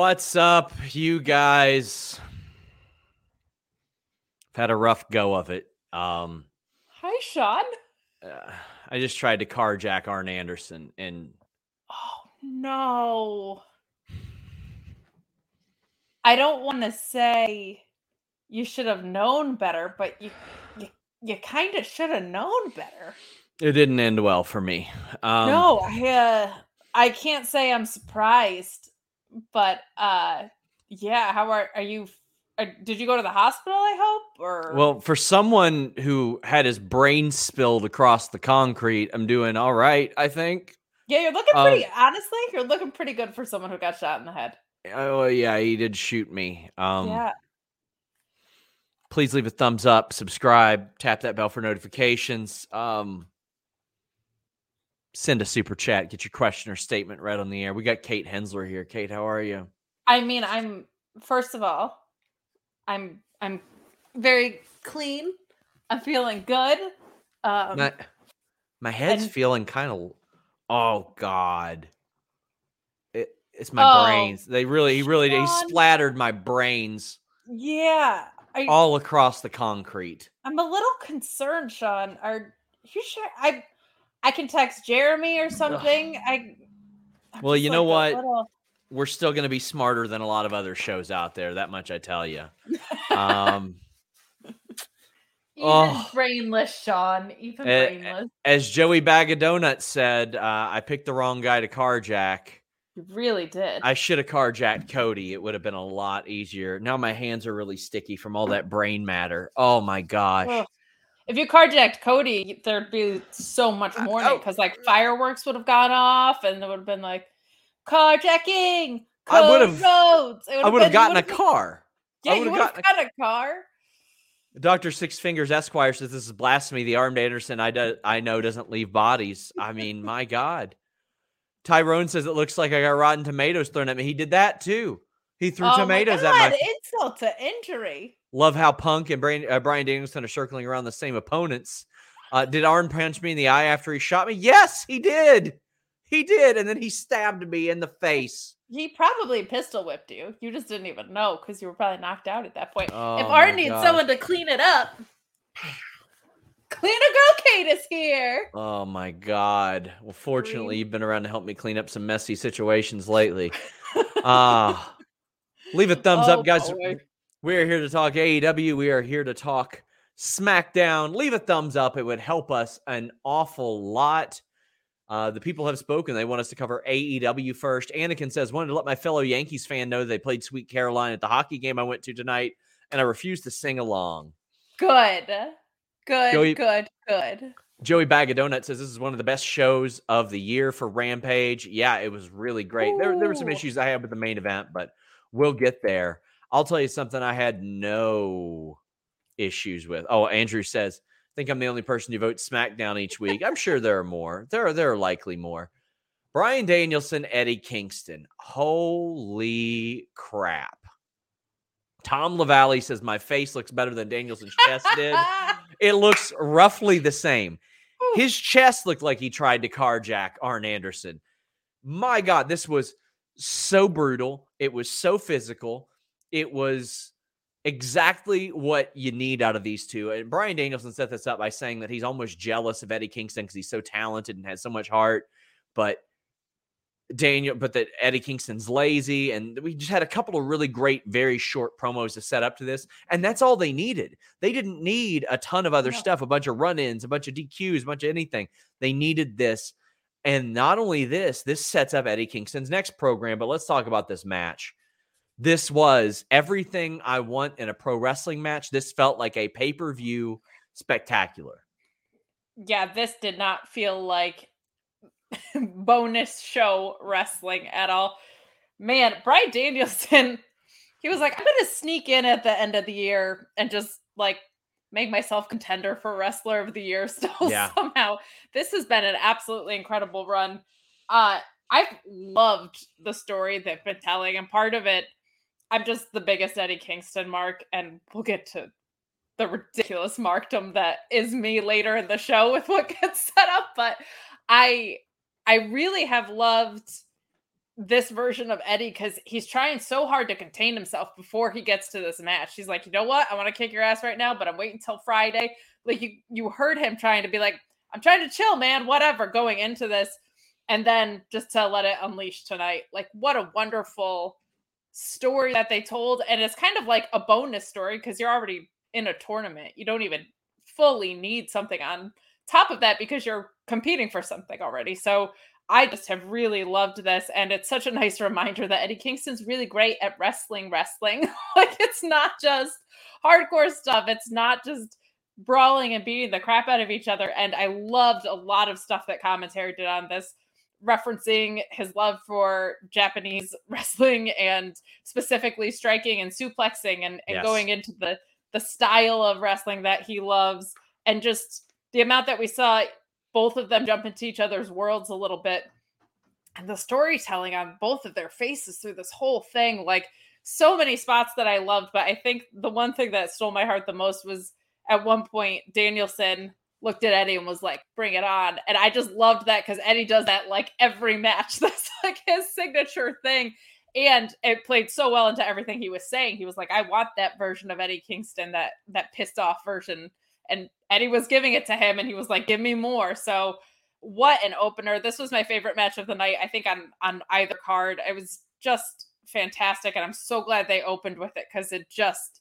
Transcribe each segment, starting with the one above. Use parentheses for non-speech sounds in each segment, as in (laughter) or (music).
What's up, you guys? I've had a rough go of it. Um, Hi, Sean. uh, I just tried to carjack Arn Anderson, and Oh no. I don't want to say you should have known better, but you you, you kind of should have known better. it didn't end well for me. Um, no, I uh, I can't say I'm surprised, but uh yeah, how are are you uh, did you go to the hospital, I hope, or Well, for someone who had his brain spilled across the concrete, I'm doing all right. I think. Yeah, you're looking uh, pretty honestly, you're looking pretty good for someone who got shot in the head. Oh yeah, he did shoot me. Um, yeah. please leave a thumbs up, subscribe, tap that bell for notifications. Um, send a super chat, get your question or statement right on the air. We got Kate Hensler here. Kate, how are you? I mean, I'm first of all, I'm I'm very clean. I'm feeling good. Um, my, my head's and- feeling kind of. Oh God, it, it's my Oh, brains. They really, he really, he splattered my brains yeah, I, all across the concrete. I'm a little concerned, Sean. Are you sure? I I can text Jeremy or something. I. I'm Well, you know like, a what? little- We're still going to be smarter than a lot of other shows out there. That much I tell you. (laughs) Um, Even Oh. brainless, Sean. Even brainless. as Joey Bag of Donuts said, uh, I picked the wrong guy to carjack. You really did. I should have carjacked Cody. It would have been a lot easier. Now my hands are really sticky from all that brain matter. Oh my gosh. Ugh. If you carjacked Cody, there'd be so much mourning oh. because like fireworks would have gone off, and it would have been like carjacking. I would've- roads. I would have gotten a car. Yeah, you would gotten got a car. Dr. Six Fingers Esquire says this is blasphemy. The armed Anderson I, do, I know doesn't leave bodies. I mean, (laughs) my God. Tyrone says it looks like I got rotten tomatoes thrown at me. He did that too. He threw oh tomatoes my at my God, insult to injury. Love how Punk and Bryan, uh, Bryan Danielson are circling around the same opponents. Uh, did Arn punch me in the eye after he shot me? Yes, he did. He did. And then he stabbed me in the face. He probably pistol whipped you. You just didn't even know because you were probably knocked out at that point. Oh if Art needs gosh. someone to clean it up, Cleaner Girl Kate is here. Oh my God. Well, fortunately, you've been around to help me clean up some messy situations lately. Ah, leave a (laughs) thumbs Oh, up, guys. boy. We are here to talk AEW. We are here to talk SmackDown. Leave a thumbs up. It would help us an awful lot. Uh, the people have spoken. They want us to cover AEW first. Anakin says, wanted to let my fellow Yankees fan know they played Sweet Caroline at the hockey game I went to tonight. and I refuse to sing along. Good. Good, Joey- good, good. Joey Bag of Donuts says this is one of the best shows of the year for Rampage. Yeah, it was really great. There, there were some issues I had with the main event, but we'll get there. I'll tell you something I had no issues with. Oh, Andrew says, I think I'm the only person who votes SmackDown each (laughs) week. I'm sure there are more. There are there are likely more. Bryan Danielson, Eddie Kingston. Holy crap. Tom LaValle says my face looks better than Danielson's chest did. (laughs) It looks roughly the same. His chest looked like he tried to carjack Arn Anderson. My God, this was so brutal. It was so physical. It was exactly what you need out of these two. And Bryan Danielson set this up by saying that he's almost jealous of Eddie Kingston because he's so talented and has so much heart. But Daniel, but that Eddie Kingston's lazy. And we just had a couple of really great, very short promos to set up to this. And that's all they needed. They didn't need a ton of other No. stuff, a bunch of run ins, a bunch of DQs, a bunch of anything. They needed this. And not only this, this sets up Eddie Kingston's next program, but let's talk about this match. This was everything I want in a pro wrestling match. This felt like a pay per view spectacular. yeah, this did not feel like (laughs) bonus show wrestling at all. Man, Bryan Danielson, (laughs) he was like, I'm gonna sneak in at the end of the year and just like make myself contender for wrestler of the year (laughs) still Yeah. somehow. This has been an absolutely incredible run. Uh I've loved the story they've been telling, and part of it, I'm just the biggest Eddie Kingston mark, and we'll get to the ridiculous markdom that is me later in the show with what (laughs) gets set up. But I I really have loved this version of Eddie because he's trying so hard to contain himself before he gets to this match. He's like, you know what? I want to kick your ass right now, but I'm waiting till Friday. Like you you heard him trying to be like, I'm trying to chill, man, whatever, going into this. And then just to let it unleash tonight. Like, what a wonderful story that they told. And it's kind of like a bonus story because you're already in a tournament. You don't even fully need something on top of that because you're competing for something already. So I just have really loved this. And it's such a nice reminder that Eddie Kingston's really great at wrestling, wrestling. (laughs) like it's not just hardcore stuff, it's not just brawling and beating the crap out of each other. And I loved a lot of stuff that commentary did on this, referencing his love for Japanese (laughs) wrestling and specifically striking and suplexing and, and Yes. going into the the style of wrestling that he loves. And just the amount that we saw both of them jump into each other's worlds a little bit. And the storytelling on both of their faces through this whole thing like so many spots that i loved. But i think the one thing that stole my heart the most was at one point danielson looked at eddie and was like bring it on. And i just loved that because eddie does that like every match. (laughs) That's like his signature thing. And it played so well into everything he was saying. He was like i want that version of eddie kingston that that pissed off version. And eddie was giving it to him and he was like give me more. So what an opener. This was my favorite match of the night i think on on either card. It was just fantastic and i'm so glad they opened with it because it just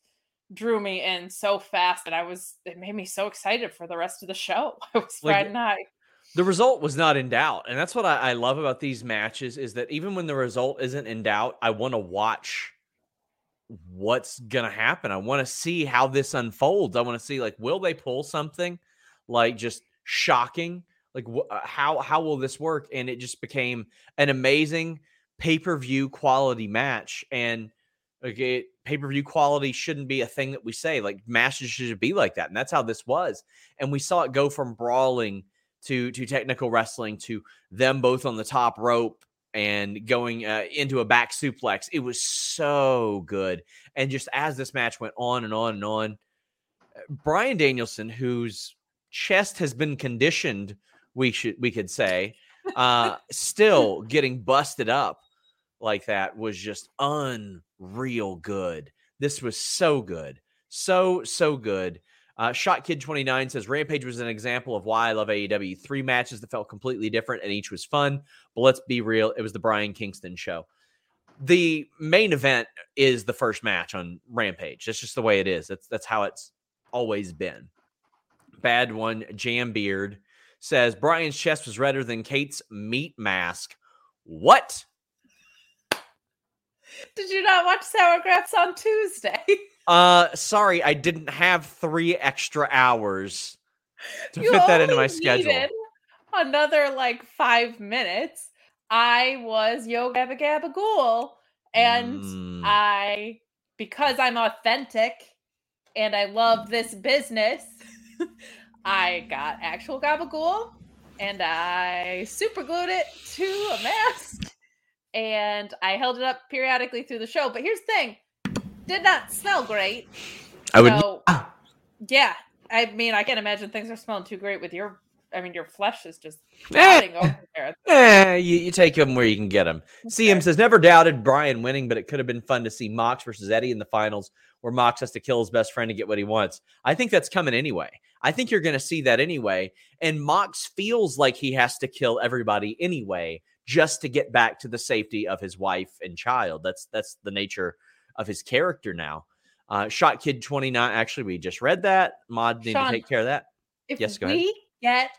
drew me in so fast and i was it made me so excited for the rest of the show. (laughs) It was Like, night the result was not in doubt and that's what I, I love about these matches is that even when the result isn't in doubt i want to watch what's gonna happen. I want to see how this unfolds. I want to see like will they pull something like just shocking? Like wh- uh, how how will this work? And it just became an amazing pay-per-view quality match and okay pay-per-view quality shouldn't be a thing that we say like matches should be like that and that's how this was and we saw it go from brawling to to technical wrestling to them both on the top rope and going uh, into a back suplex. It was so good. And just as this match went on and on and on, Bryan Danielson, whose chest has been conditioned, we should we could say, uh, (laughs) still getting busted up like that was just unreal good. This was so good. So, so good. Uh, Shot Kid 29 says Rampage was an example of why I love AEW. Three matches that felt completely different and each was fun. But let's be real, it was the Brian Kingston show. The main event is the first match on Rampage. That's just the way it is. That's that's how it's always been. Bad one, Jam Beard says Bryan's chest was redder than Kate's meat mask. What? Did you not watch sour grapes on tuesday (laughs) Uh, sorry, I didn't have three extra hours to You fit that into my schedule. Another like five minutes. I was Yo Gabba Gabba Ghoul, and Mm. I, because I'm authentic and I love this business, I got actual gabagool and I super glued it to a mask and I held it up periodically through the show. But here's the thing did not smell great. I would. So, yeah. I mean, I can't imagine things are smelling too great with your. I mean, your flesh is just Eh. over there. (laughs) Eh, you, you take them where you can get them. CM Okay. says never doubted Bryan winning, but it could have been fun to see Mox versus Eddie in the finals, where Mox has to kill his best friend to get what he wants. I think that's coming anyway. I think you're going to see that anyway. And Mox feels like he has to kill everybody anyway, just to get back to the safety of his wife and child. That's that's the nature of his character now. Uh, Shot Kid 29. Actually, we just read that. Mod need Sean, to take care of that. If Yes, go ahead. we get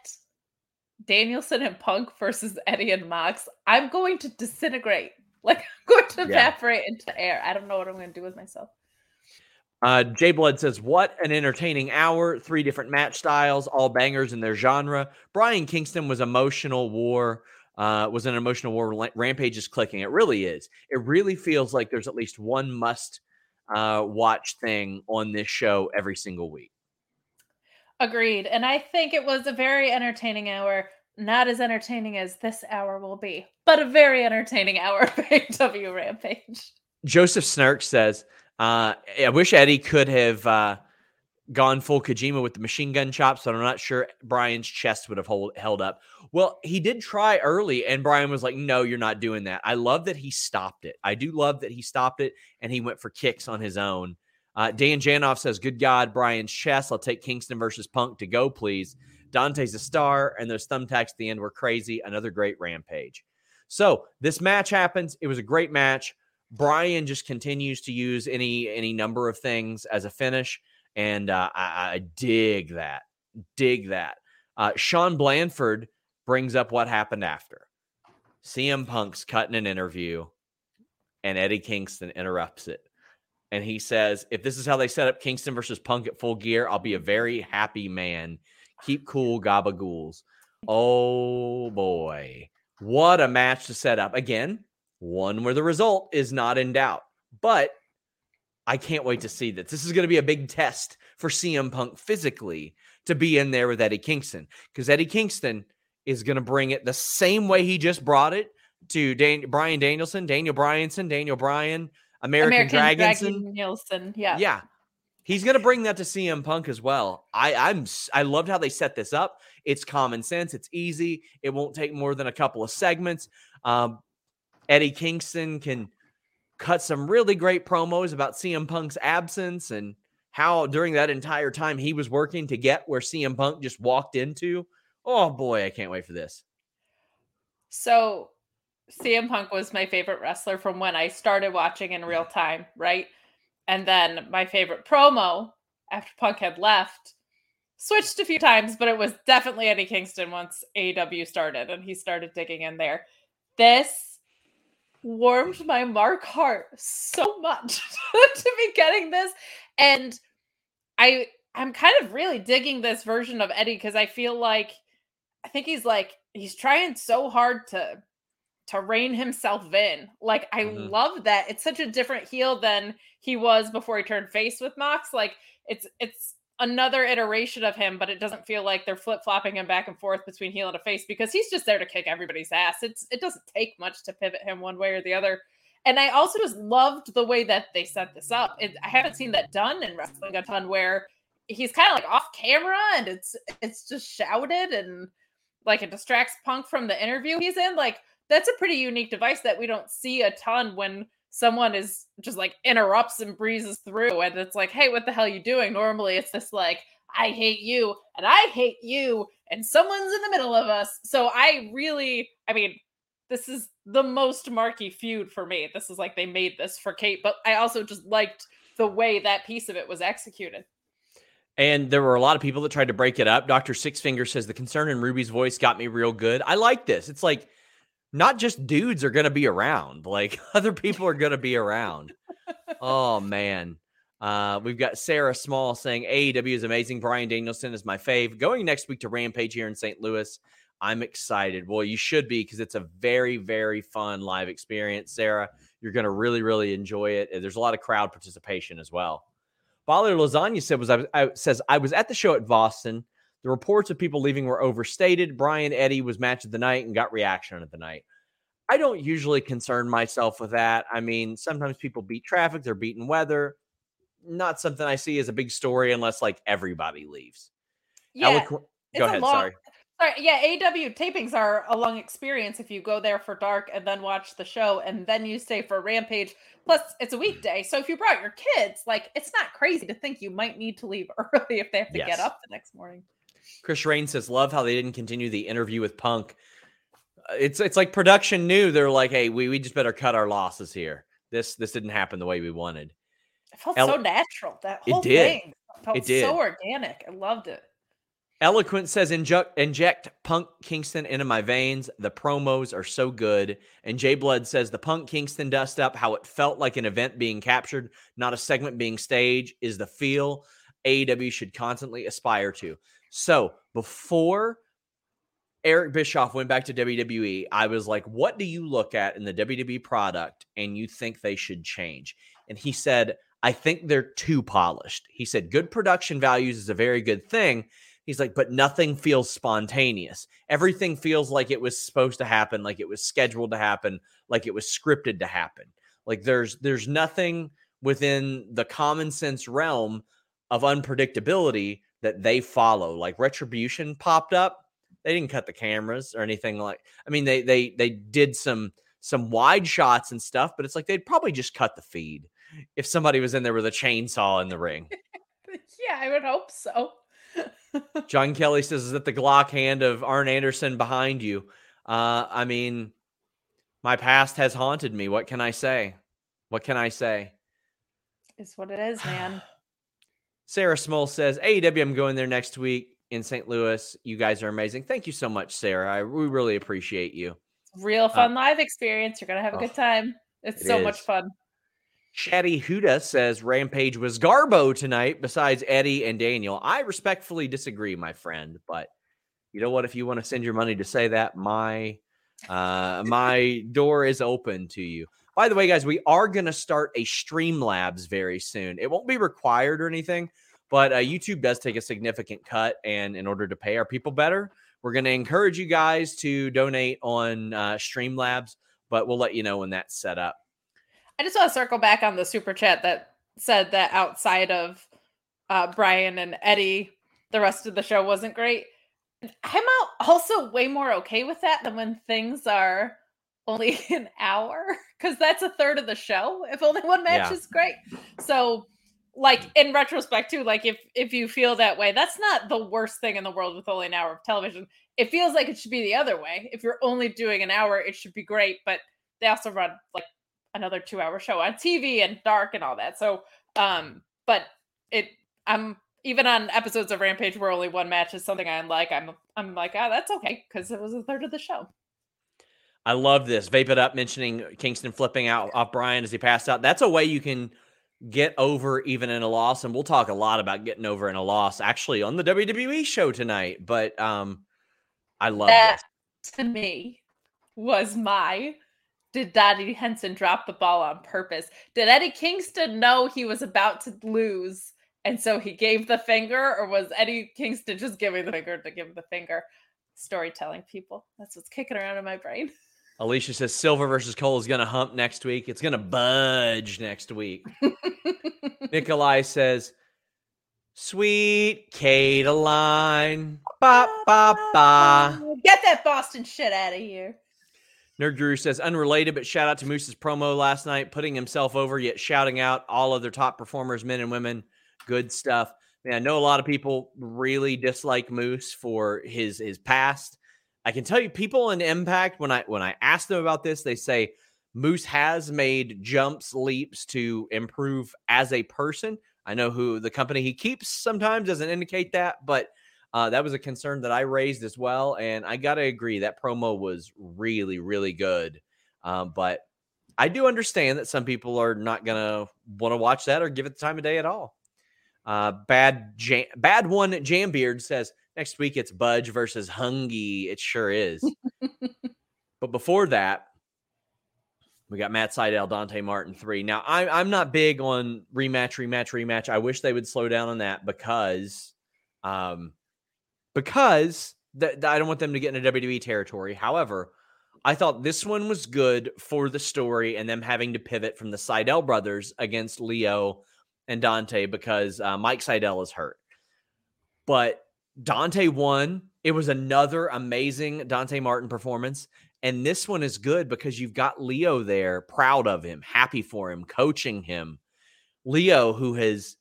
Danielson and Punk versus (laughs) Eddie and Mox, I'm going to disintegrate. (laughs) Like I'm going to Yeah. evaporate into air. I don't know what I'm going to do with myself. Uh, Jay Blood says, "What an entertaining hour! Three different match styles, all bangers in their genre. Brian Kingston was emotional war. Uh, was an emotional war. Rampage is clicking. It really is. It really feels like there's at least one must uh, watch thing on this show every single week. Agreed. And I think it was a very entertaining hour. Not as entertaining as this hour will be, but a very entertaining hour of (laughs) AEW Rampage. Joseph Snark says, uh, I wish Eddie could have uh, gone full Kojima with the machine gun chops, but I'm not sure Bryan's chest would have hold, held up. Well, he did try early, and Bryan was like, No, you're not doing that. I love that he stopped it. I do love that he stopped it and he went for kicks on his own. Uh, Dan Janoff says, Good God, Bryan's chest. I'll take Kingston versus Punk to go, please. Dante's a star, and those thumbtacks at the end were crazy. Another great rampage. So this match happens. It was a great match. Bryan just continues to use any any number of things as a finish, and uh, I, I dig that. Dig that. Uh, Sean Blanford brings up what happened after. CM Punk's cutting an interview, and Eddie Kingston interrupts it. And he says, If this is how they set up Kingston versus Punk at full gear, I'll be a very happy man. Keep cool, gabagools. Oh boy. What a match to set up. Again, one where the result is not in doubt. But I can't wait to see this. This is going to be a big test for CM Punk physically to be in there with Eddie Kingston because Eddie Kingston is going to bring it the same way he just brought it to Dan- Bryan Danielson, Daniel Bryanson, Daniel Bryan, American, Dragonson. Dragon Nielsen. Yeah. Yeah. He's going to bring that to CM Punk as well. I I'm I loved how they set this up. It's common sense. It's easy. It won't take more than a couple of segments. Um, Eddie Kingston can cut some really great promos about CM Punk's absence and how during that entire time he was working to get where CM Punk just walked into. Oh boy, I can't wait for this. So CM Punk was my favorite wrestler from when I started watching in real mm. time, right? And then my favorite promo after Punk had left switched a few times, but it was definitely Eddie Kingston once AEW started and he started digging in there. This warmed my Mark heart so much (laughs) to be getting this. And I I'm kind of really digging this version of Eddie because I feel like I think he's like he's trying so hard to to rein himself in. Like I Mhm. love that. It's such a different heel than he was before he turned face with Mox. Like it's it's another iteration of him, but it doesn't feel like they're flip-flopping him back and forth between heel and a face because he's just there to kick everybody's ass. It's it doesn't take much to pivot him one way or the other. And I also just loved the way that they set this up. It, I haven't seen that done in wrestling a ton where he's kind of like off camera and it's it's just shouted and like it distracts Punk from the interview he's in. Like that's a pretty unique device that we don't see a ton when someone is just like interrupts and breezes through and it's like, hey, what the hell are you doing? Normally it's this like, I hate you and I hate you and someone's in the middle of us. So I really, I mean, this is the most marky feud for me. This is like they made this for Kate, but I also just liked the way that piece of it was executed. And there were a lot of people that tried to break it up. Dr. Sixfinger says the concern in Ruby's voice got me real good. I like this. It's like not just dudes are going to be around, like (laughs) other people are going to be around. oh, man. Uh, we've got Sarah Small saying AEW is amazing. Bryan Danielson is my fave. Going next week to Rampage here in St. Louis. I'm excited. Well, you should be because it's a very, very fun live experience, Sarah. You're going to really, really enjoy it. There's a lot of crowd participation as well. Baller Lasagna said was I, I, says I was at the show at Boston. The reports of people leaving were overstated. Bryan Eddie was match of the night and got reaction of the night. I don't usually concern myself with that. I mean, sometimes people beat traffic, they're beating weather. Not something I see as a big story unless like everybody leaves. Yeah, Eloqu- go ahead. Long, sorry. Sorry, yeah, AEW tapings are a long experience if you go there for dark and then watch the show and then you stay for Rampage. Plus, it's a weekday. So if you brought your kids, like it's not crazy to think you might need to leave (laughs) early if they have to yes. get up the next morning. Chris Rain says, "Love how they didn't continue the interview with Punk. Uh, it's it's like production knew they're like, hey, we we just better cut our losses here. This this didn't happen the way we wanted. It felt El- so natural. That whole it did. thing felt it did. so organic. I loved it. Eloquent says inject, inject Punk Kingston into my veins. The promos are so good. And Jay Blood says the Punk Kingston dust up, how it felt like an event being captured, not a segment being staged, is the feel AEW should constantly aspire to. So before Eric Bischoff went back to WWE, I was like, what do you look at in the WWE product and you think they should change? And he said, I think they're too polished. He said, good production values is a very good thing. He's like, but nothing feels spontaneous. Everything feels like it was supposed to happen, like it was scheduled to happen, like it was scripted to happen. Like there's there's nothing within the common sense realm of unpredictability that they follow. Like retribution popped up. They didn't cut the cameras or anything like I mean they they they did some some wide shots and stuff, but it's like they'd probably just cut the feed if somebody was in there with a chainsaw in the ring. (laughs) yeah, I would hope so. John Kelly says, "Is that the Glock hand of Arn Anderson behind you?" Uh, I mean, my past has haunted me. What can I say? What can I say? It's what it is, man. (sighs) Sarah Small says, AEW, I'm going there next week in St. Louis. You guys are amazing. Thank you so much, Sarah. I, we really appreciate you. Real uh, fun uh, live experience. You're going to have a oh, good time. It's it so is. much fun. Chatty Huda says Rampage was Garbo tonight, besides Eddie and Daniel. I respectfully disagree, my friend, but you know what? If you want to send your money to say that, my uh, my (laughs) door is open to you. By the way, guys, we are going to start a Streamlabs very soon. It won't be required or anything, but uh, YouTube does take a significant cut, and in order to pay our people better, we're going to encourage you guys to donate on uh, Streamlabs. But we'll let you know when that's set up. I just want to circle back on the super chat that said that outside of uh, Bryan and Eddie, the rest of the show wasn't great. I'm also way more okay with that than when things are only (laughs) an hour because that's a third of the show. If only one match yeah. is great, so like in retrospect too, like if if you feel that way, that's not the worst thing in the world with only an hour of television. It feels like it should be the other way. If you're only doing an hour, it should be great, but they also run like another two hour show on TV and dark and all that. So, um, but it, I'm even on episodes of Rampage where only one match is something I like. I'm, I'm like, ah, oh, that's okay because it was a third of the show. I love this. Vape it up mentioning Kingston flipping out off Bryan as he passed out. That's a way you can get over even in a loss. And we'll talk a lot about getting over in a loss actually on the WWE show tonight. But um I love that this. to me was my did Daddy Henson drop the ball on purpose? Did Eddie Kingston know he was about to lose and so he gave the finger, or was Eddie Kingston just giving the finger to give the finger? Storytelling, people. That's what's kicking around in my brain. (laughs) Alicia says Silver versus Cole is going to hump next week. It's going to budge next week. (laughs) Nikolai says, Sweet Catiline. Ba, ba, ba. Get that Boston shit out of here. Nerd Guru says unrelated, but shout out to Moose's promo last night, putting himself over yet shouting out all other top performers, men and women. Good stuff. Man, I know a lot of people really dislike Moose for his his past. I can tell you, people in Impact when I when I ask them about this, they say Moose has made jumps, leaps to improve as a person. I know who the company he keeps sometimes doesn't indicate that, but uh, that was a concern that I raised as well. And I got to agree that promo was really, really good. Um, but I do understand that some people are not gonna want to watch that or give it the time of day at all. Uh, bad jam, bad one. Jambeard says next week it's Budge versus Hungy. It sure is. but before that, we got Matt Sydal, Dante Martin three. Now I'm I'm not big on rematch, rematch, rematch. I wish they would slow down on that because, um, because th- I don't want them to get into WWE territory. However, I thought this one was good for the story and them having to pivot from the Sydal brothers against Lio and Dante because uh, Mike Sydal is hurt. But Dante won. It was another amazing Dante Martin performance. And this one is good because you've got Lio there, proud of him, happy for him, coaching him. Lio, who has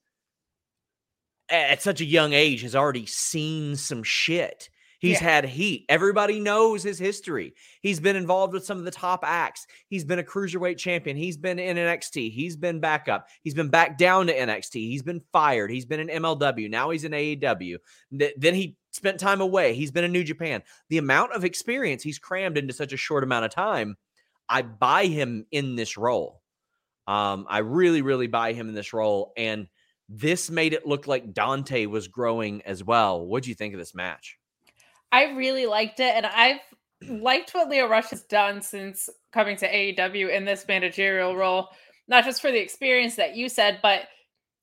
at such a young age has already seen some shit. He's yeah. had heat. Everybody knows his history. He's been involved with some of the top acts. He's been a cruiserweight champion. He's been in NXT. He's been back up. He's been back down to NXT. He's been fired. He's been in MLW. Now he's in AEW. Then he spent time away. He's been in New Japan. The amount of experience he's crammed into such a short amount of time, I buy him in this role. Um, I really, really buy him in this role. And this made it look like Dante was growing as well. What do you think of this match? I really liked it, and I've liked what Lio Rush has done since coming to AEW in this managerial role. Not just for the experience that you said, but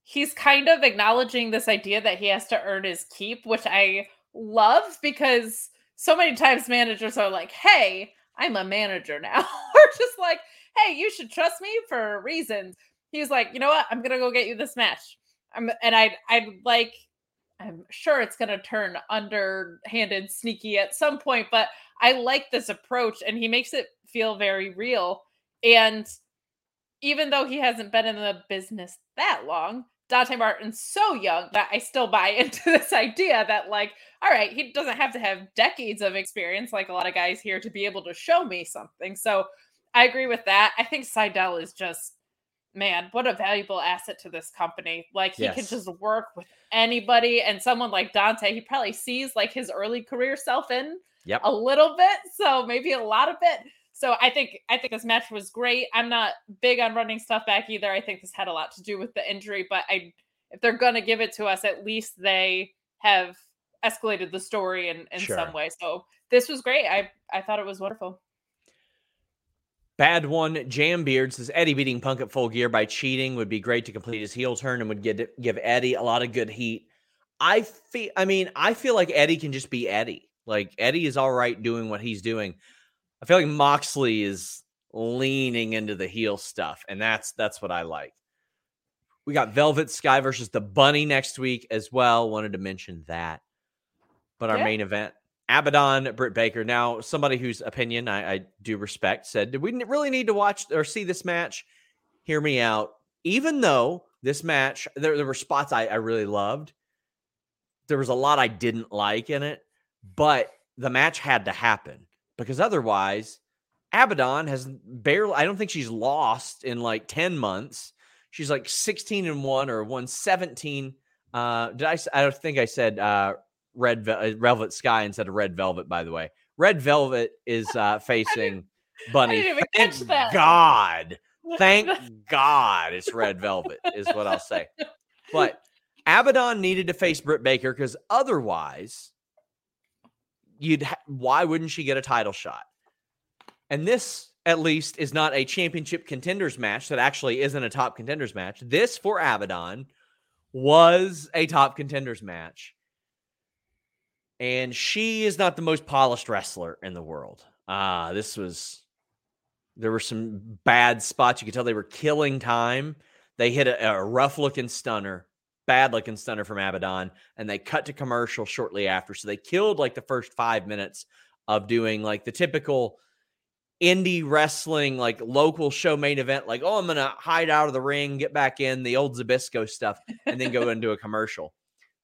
he's kind of acknowledging this idea that he has to earn his keep, which I love because so many times managers are like, "Hey, I'm a manager now," (laughs) or just like, "Hey, you should trust me for reasons." He's like, "You know what? I'm gonna go get you this match." I'm, and I I like I'm sure it's going to turn underhanded, sneaky at some point, but I like this approach and he makes it feel very real. And even though he hasn't been in the business that long, Dante Martin's so young that I still buy (laughs) into this idea that, like, all right, he doesn't have to have decades of experience like a lot of guys here to be able to show me something. So I agree with that. I think Sydal is just man, what a valuable asset to this company. Like he yes. can just work with anybody and someone like Dante, he probably sees like his early career self in yep. a little bit. So maybe a lot of it. So I think I think this match was great. I'm not big on running stuff back either. I think this had a lot to do with the injury, but I if they're gonna give it to us, at least they have escalated the story in, in sure. some way. So this was great. I I thought it was wonderful. Bad one, Jambeard says Eddie beating Punk at full gear by cheating would be great to complete his heel turn and would get give Eddie a lot of good heat. I feel, I mean, I feel like Eddie can just be Eddie. Like Eddie is all right doing what he's doing. I feel like Moxley is leaning into the heel stuff, and that's that's what I like. We got Velvet Sky versus the Bunny next week as well. Wanted to mention that. But our yeah. main event, Abaddon, Britt Baker. Now, somebody whose opinion I, I do respect said, "Did we really need to watch or see this match?" Hear me out. Even though this match, there, there were spots I, I really loved, there was a lot I didn't like in it, but the match had to happen because otherwise, Abaddon has barely. I don't think she's lost in like ten months. She's like sixteen and one or one seventeen. Uh, did I? I don't think I said uh, red uh, velvet sky instead of red velvet. By the way, red velvet is uh, (laughs) facing Bunny. Thank God. (laughs) Thank God it's red velvet is what I'll say. But Abaddon needed to face Britt Baker because otherwise, you'd ha- why wouldn't she get a title shot? And this, at least, is not a championship contenders match that actually isn't a top contenders match. This for Abaddon was a top contenders match and she is not the most polished wrestler in the world. Ah, uh, this was there were some bad spots. You could tell they were killing time. They hit a, a rough looking stunner, bad looking stunner from Abaddon, and they cut to commercial shortly after. So they killed like the first five minutes of doing like the typical indie wrestling, like local show main event, like, oh, I'm gonna hide out of the ring, get back in the old Zbyszko stuff, and then go (laughs) into a commercial.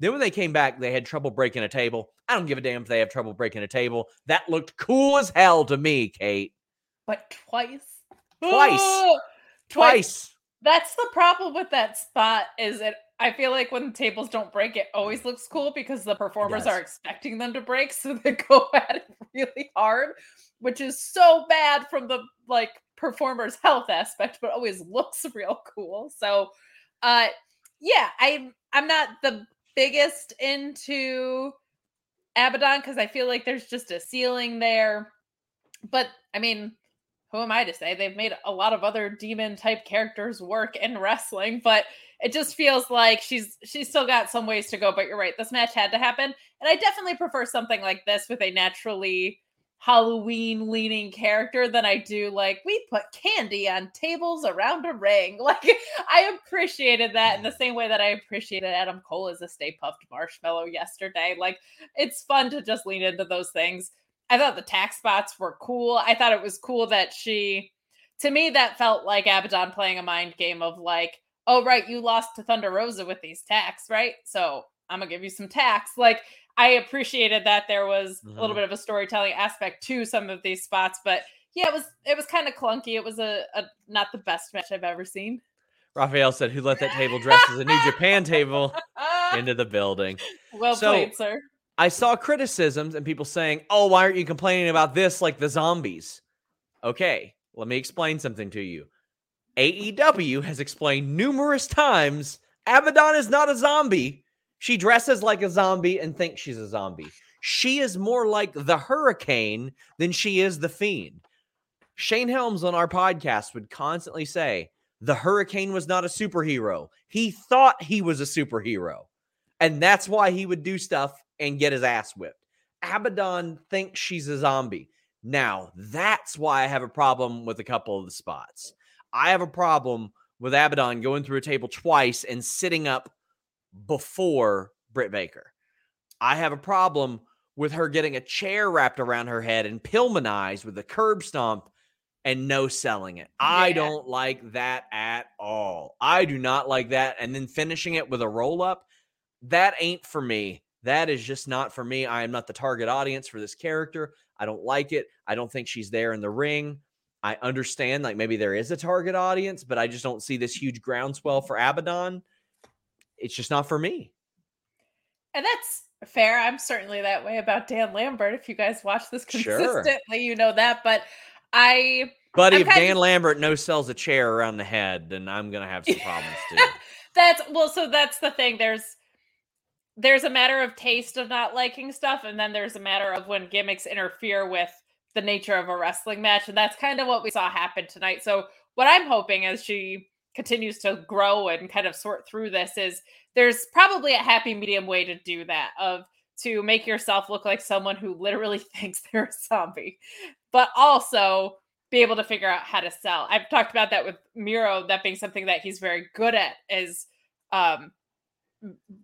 Then when they came back, they had trouble breaking a table. I don't give a damn if they have trouble breaking a table. That looked cool as hell to me, Kate. But twice. Twice. twice. That's the problem with that spot is it I feel like when the tables don't break, it always looks cool because the performers are expecting them to break, (laughs) so they go (laughs) at it really hard, which is so bad from the like performer's health aspect, but always (laughs) looks real cool. So uh yeah, I'm I'm not the biggest into Abaddon because I feel like there's just a ceiling there. But I mean, who am I to say? They've made a lot of other demon type characters work in wrestling, but it just feels like she's she's still got some ways to go. But you're right, this match had to happen, and I definitely prefer something like this with a naturally Halloween leaning character than I do like we put candy on tables around a ring. (laughs) Like I appreciated that in the same way that I appreciated Adam Cole as a Stay Puft Marshmallow yesterday. Like it's fun to just lean into those things. I thought the tacks spots were cool. I thought it was cool that she to me that felt like Abaddon playing a mind game of like, oh right, you lost to Thunder Rosa with these tacks, right? So I'm gonna give you some tacks. Like I appreciated that there was mm-hmm. a little mm-hmm. bit of a storytelling aspect to some of these spots, but yeah, it was it was kind of clunky. It was a, a not the best match I've ever seen. Raphael said, "Who let that table dress as a New Japan table (laughs) into the building?" Well so, played, sir. I saw criticisms and people saying, "Oh, why aren't you complaining about this like the zombies?" Okay, let me explain something to you. AEW has explained numerous times Abaddon is not a zombie. She dresses like a zombie and thinks she's a zombie. She is more like the hurricane than she is the fiend. Shane Helms on our podcast would constantly say, the hurricane was not a superhero. He thought he was a superhero. And that's why he would do stuff and get his ass whipped. Abaddon thinks she's a zombie. Now, that's why I have a problem with a couple of the spots. I have a problem with Abaddon going through a table twice and sitting up before Britt Baker. I have a problem with her getting a chair wrapped around her head and Pillmanized with a curb stomp and no selling it. Yeah. I don't like that at all. I do not like that. And then finishing it with a roll up, that ain't for me. That is just not for me. I am not the target audience for this character. I don't like it. I don't think she's there in the ring. I understand, like maybe there is a target audience, but I just don't see this huge groundswell for Abaddon it's just not for me. And that's fair. I'm certainly that way about Dan Lambert. If you guys watch this consistently, sure. you know that. But I Buddy, if Dan of, Lambert no sells a chair around the head, then I'm gonna have some problems (laughs) too. that's well, so that's the thing. There's there's a matter of taste of not liking stuff, and then there's a matter of when gimmicks interfere with the nature of a wrestling match. And that's kind of what we saw happen tonight. So what I'm hoping is she continues to grow and kind of sort through this is there's probably a happy medium way to do that of to make yourself look like someone who literally (laughs) thinks they're a zombie but also be able to figure out how to sell. I've talked about that with miro that being something that he's very good at is um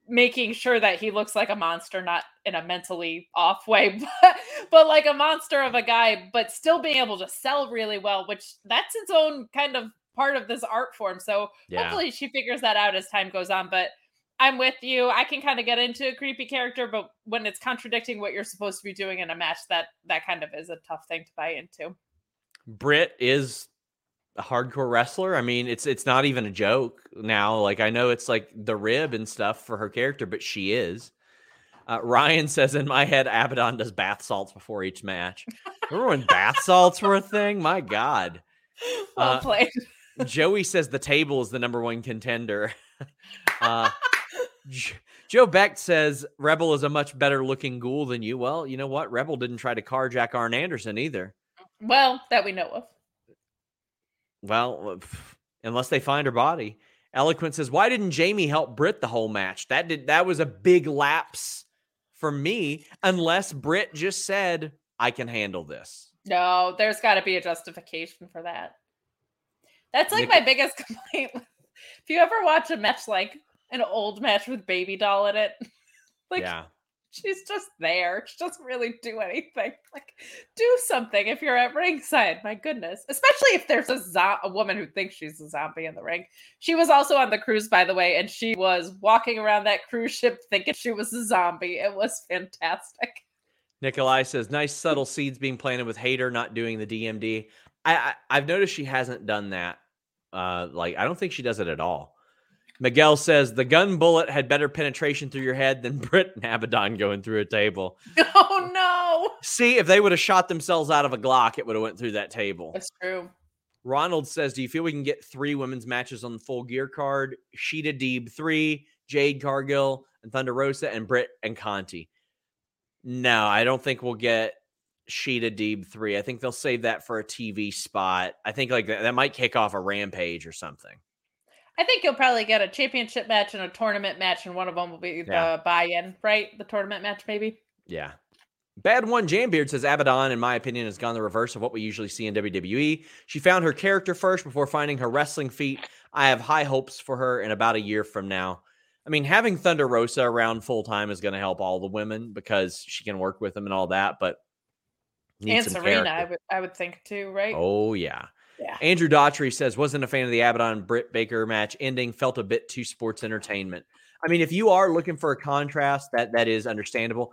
making sure that he looks like a monster not in a mentally off way (laughs) but, but like a monster of a guy but still being able to sell really well which that's its own kind of part of this art form. So yeah. hopefully she figures that out as time goes on. But I'm with you. I can kind of get into a creepy character, but when it's contradicting what you're supposed to be doing in a match, that that kind of is a tough thing to buy into. Britt is a hardcore wrestler. I mean, it's it's not even a joke now. Like I know it's like the rib and stuff for her character, but she is. Uh, Ryan (laughs) says in my head, Abaddon does bath salts before each match. (laughs) Remember when bath salts were a thing? My God. Well uh, played. Joey says the table is the number one contender. (laughs) uh, Joe Beck says Rebel is a much better looking ghoul than you. Well, you know what? Rebel didn't try to carjack Arn Anderson either. Well, that we know of. Well, unless they find her body. Eloquent says, "Why didn't Jamie help Britt the whole match? That did that was a big lapse for me. Unless Britt just said, I can handle this." No, there's got to be a justification for that. That's like Nick- my biggest (laughs) complaint. if you ever watch a match like an old match with baby doll in it, (laughs) like yeah. she's just there. She doesn't really do anything. Like, do something if you're at ringside. My goodness, especially if there's a zo- a woman who thinks she's a zombie in the ring. She was also on the cruise, by the way, and she was walking around that cruise ship thinking she was a zombie. It was fantastic. Nikolai says, "Nice subtle seeds being planted with Hayter not doing the DMD." I, I have noticed she hasn't done that Uh, like I don't think she does it at all. Miguel says the gun bullet had better penetration through your head than (laughs) Britt and Abaddon going through a table. (laughs) Oh no! See, if they would have shot themselves out of a Glock, it would have went through that table. That's true. Ronald says, "Do you feel we can get three women's matches on the full gear card? Shida Deeb three, Jade Cargill and Thunder Rosa, and Britt and Conti. No, I don't think we'll get Shida Deeb three. I think they'll save that for a TV spot. I think like that, that might kick off a rampage or something. I think you'll probably get a championship match and a tournament match, and one of them will be the Yeah. buy-in, right? The tournament match, maybe. Yeah. Bad one Jambeard says Abaddon, in my opinion, has gone the reverse of what we usually see in WWE. She found her character first before finding her wrestling feet. I have high hopes for her in about a year from now. I mean, having Thunder Rosa around full time is going to help all the women because she can work with them and all that. But and Serena, I would, I would think too, right? Oh yeah. Yeah. Andrew Daughtry says wasn't a fan of the Abaddon Britt Baker match ending. Felt a bit too sports entertainment. I mean, if you are looking for a contrast, that that is understandable.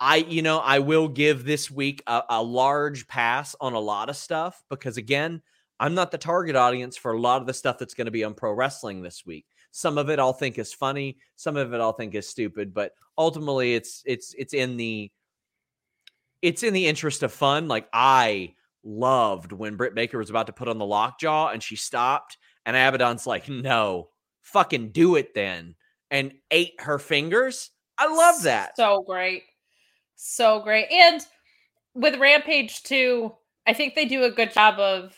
I, you know, I will give this week a, a large pass on a lot of stuff because again, I'm not the target audience for a lot of the stuff that's going to be on pro wrestling this week. Some of it I'll think is funny, some of it I'll think is stupid, but ultimately it's it's it's in the it's in the interest of fun. Like I loved when Britt Baker was about to put on the lockjaw and she stopped, and Abaddon's like, "No, fucking do it then," and ate her fingers. I love that. So great. So great. And with Rampage 2, I think they do a good job of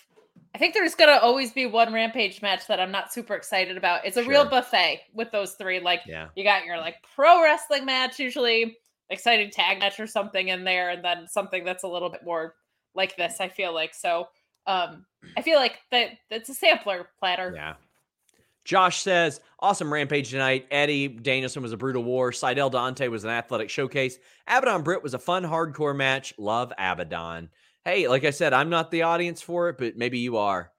I think there's gonna always be one Rampage match that I'm not super excited about. It's a real buffet with those three. Like yeah, you got your like pro wrestling match, usually exciting tag match or something in there, and then something that's a little bit more like this. I feel like so. Um, I feel like that it's a sampler platter. yeah. Josh says, awesome rampage tonight. Eddie Danielson was a brutal war. Sydal Dante was an athletic showcase. Abaddon Britt was a fun, hardcore match. Love Abaddon. Hey, like I said, I'm not the audience for it, but maybe you are.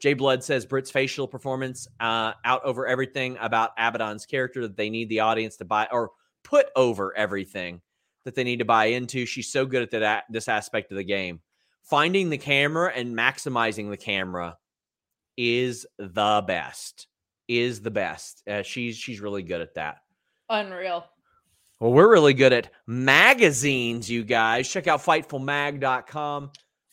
Jay Blood says Britt's facial performance uh, out over everything about Abaddon's character that they need the audience to buy or put over everything that they need to buy into. She's so good at that this aspect of the game. Finding the camera and maximizing the camera is the best. Is the best. Uh, she's she's really good at that. Unreal. Well, we're really good at magazines, you guys. Check out fightfulmag.com.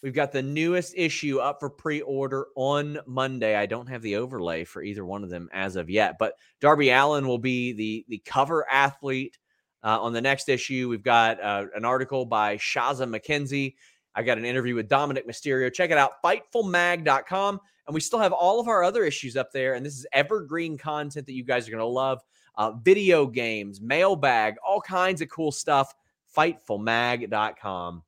We've got the newest issue up for pre order on Monday. I don't have the overlay for either one of them as of yet, but Darby Allin will be the, the cover athlete uh, on the next issue. We've got uh, an article by Shazza McKenzie. I got an interview with Dominik Mysterio. Check it out, fightfulmag.com. And we still have all of our other issues up there. And this is evergreen content that you guys are going to love uh, video games, mailbag, all kinds of cool stuff. Fightfulmag.com.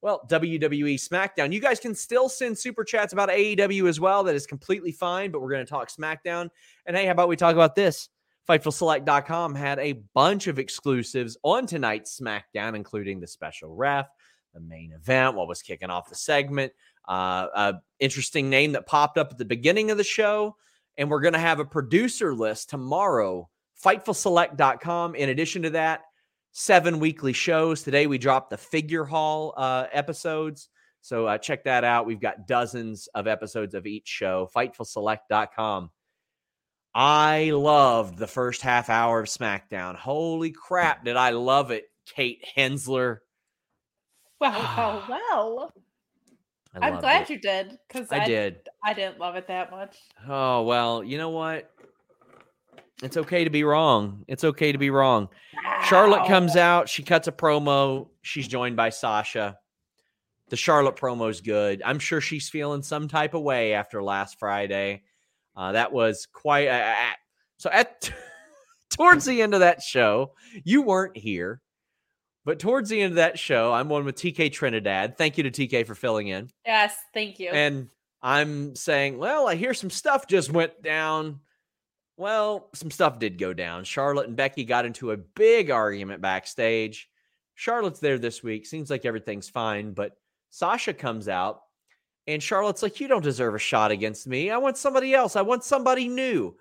Well, WWE SmackDown. You guys can still send super chats about AEW as well. That is completely fine, but we're going to talk SmackDown. And hey, how about we talk about this? FightfulSelect.com had a bunch of exclusives on tonight's SmackDown, including the special ref, the main event, what was kicking off the segment, uh, a interesting name that popped up at the beginning of the show. And we're going to have a producer list tomorrow, FightfulSelect.com. In addition to that, seven weekly shows. Today we dropped the Figure Hall uh, episodes. So uh, check that out. We've got dozens of episodes of each show, FightfulSelect.com. I loved the first half hour of SmackDown. Holy crap, did I love it, Kate Hensler. Well, (sighs) well, well. I I'm glad it. you did because I did. I didn't love it that much. Oh, well, you know what? It's okay to be wrong. It's okay to be wrong. Charlotte comes out. She cuts a promo. She's joined by Sasha. The Charlotte promo's good. I'm sure she's feeling some type of way after last Friday. Uh, that was quite. Uh, so at (laughs) towards the end of that show, you weren't here, but towards the end of that show, I'm one with TK Trinidad. Thank you to TK for filling in. Yes, thank you. And I'm saying, well, I hear some stuff just went down. Well, some stuff did go down. Charlotte and Becky got into a big argument backstage. Charlotte's there this week. Seems like everything's fine, but Sasha comes out and Charlotte's like, You don't deserve a shot against me. I want somebody else. I want somebody new.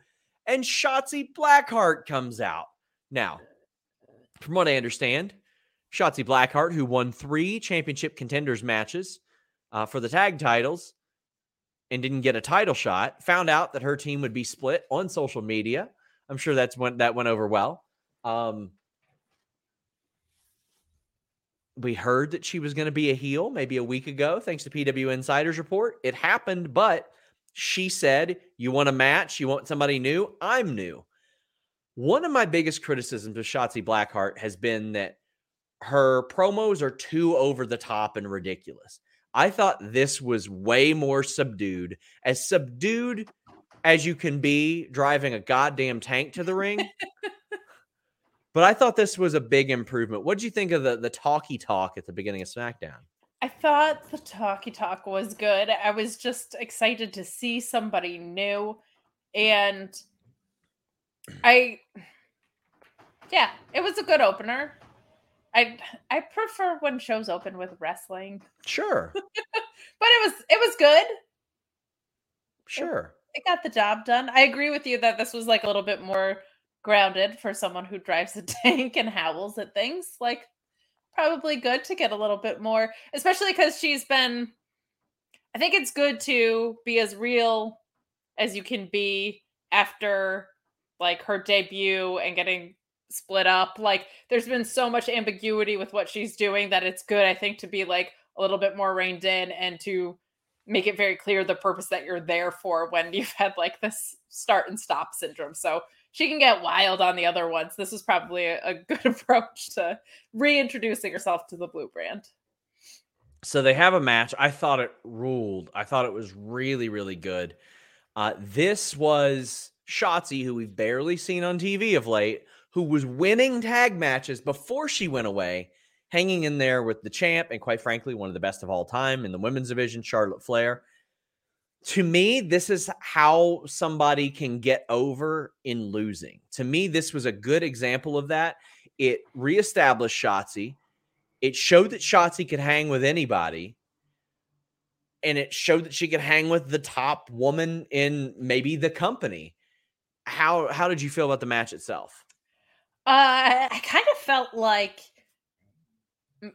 And Shotzi Blackheart comes out. Now, from what I understand, Shotzi Blackheart, who won three championship contenders matches uh, for the tag titles, and didn't get a title shot. Found out that her team would be split on social media. I'm sure that's when that went over well. Um, we heard that she was going to be a heel maybe a week ago, thanks to PW Insider's report. It happened, but she said, You want a match? You want somebody new? I'm new. One of my biggest criticisms of Shotzi Blackheart has been that her promos are too over the top and ridiculous. I thought this was way more subdued, as subdued as you can be driving a goddamn tank to the ring. but I thought this was a big improvement. What did you think of the the talky talk at the beginning of SmackDown? I thought the talky talk was good. I was just excited to see somebody new. And I yeah, it was a good opener. I I prefer when shows open with wrestling. Sure. (laughs) but it was it was good. Sure. It, it got the job done. I agree with you that this was like a little bit more grounded for someone who drives a (laughs) tank and howls at things. Like probably good to get a little bit more, especially because she's been. I think it's good to be as real as you can be after like her debut and getting split up. Like there's been so much ambiguity with what she's doing that it's good, I think, to be like a little bit more reined in and to make it very clear the purpose that you're there for when (laughs) you've had like this start and stop syndrome. So she can get wild on the other ones. This is probably a, a (laughs) good approach to reintroducing herself to the blue brand. So they have a match. I thought it ruled. I thought it was really, really good. Uh, this was Shotzi, who we've barely seen on TV of late, who was winning tag matches before she went away, hanging in there with the champ and, quite frankly, one of the best of all time in the women's division, Charlotte Flair to me, this is how somebody can get over in losing. To me, this was a good example of that. It reestablished Shotzi. It showed that Shotzi could hang with anybody. And it showed that she could hang with the top woman in maybe the company. How how did you feel about the match itself? Uh, I kind of felt like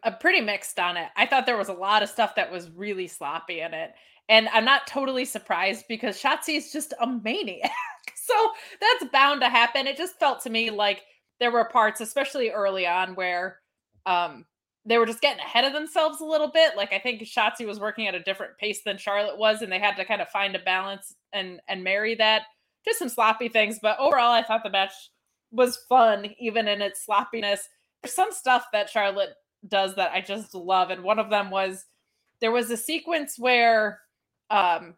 a pretty mixed on it. I thought there was a lot of stuff that was really sloppy in it. And I'm not totally surprised because Shotzi is just a maniac. (laughs) so that's bound to happen. It just felt to me like there were parts, especially early on, where um they were just getting ahead of themselves a little bit. Like I think Shotzi was working at a different pace than Charlotte was, and they had to kind of find a balance and and marry that. Just some sloppy things, but overall, I thought the match was fun, even in its sloppiness. There's some stuff that Charlotte does that I just love, and one of them was there was a sequence where um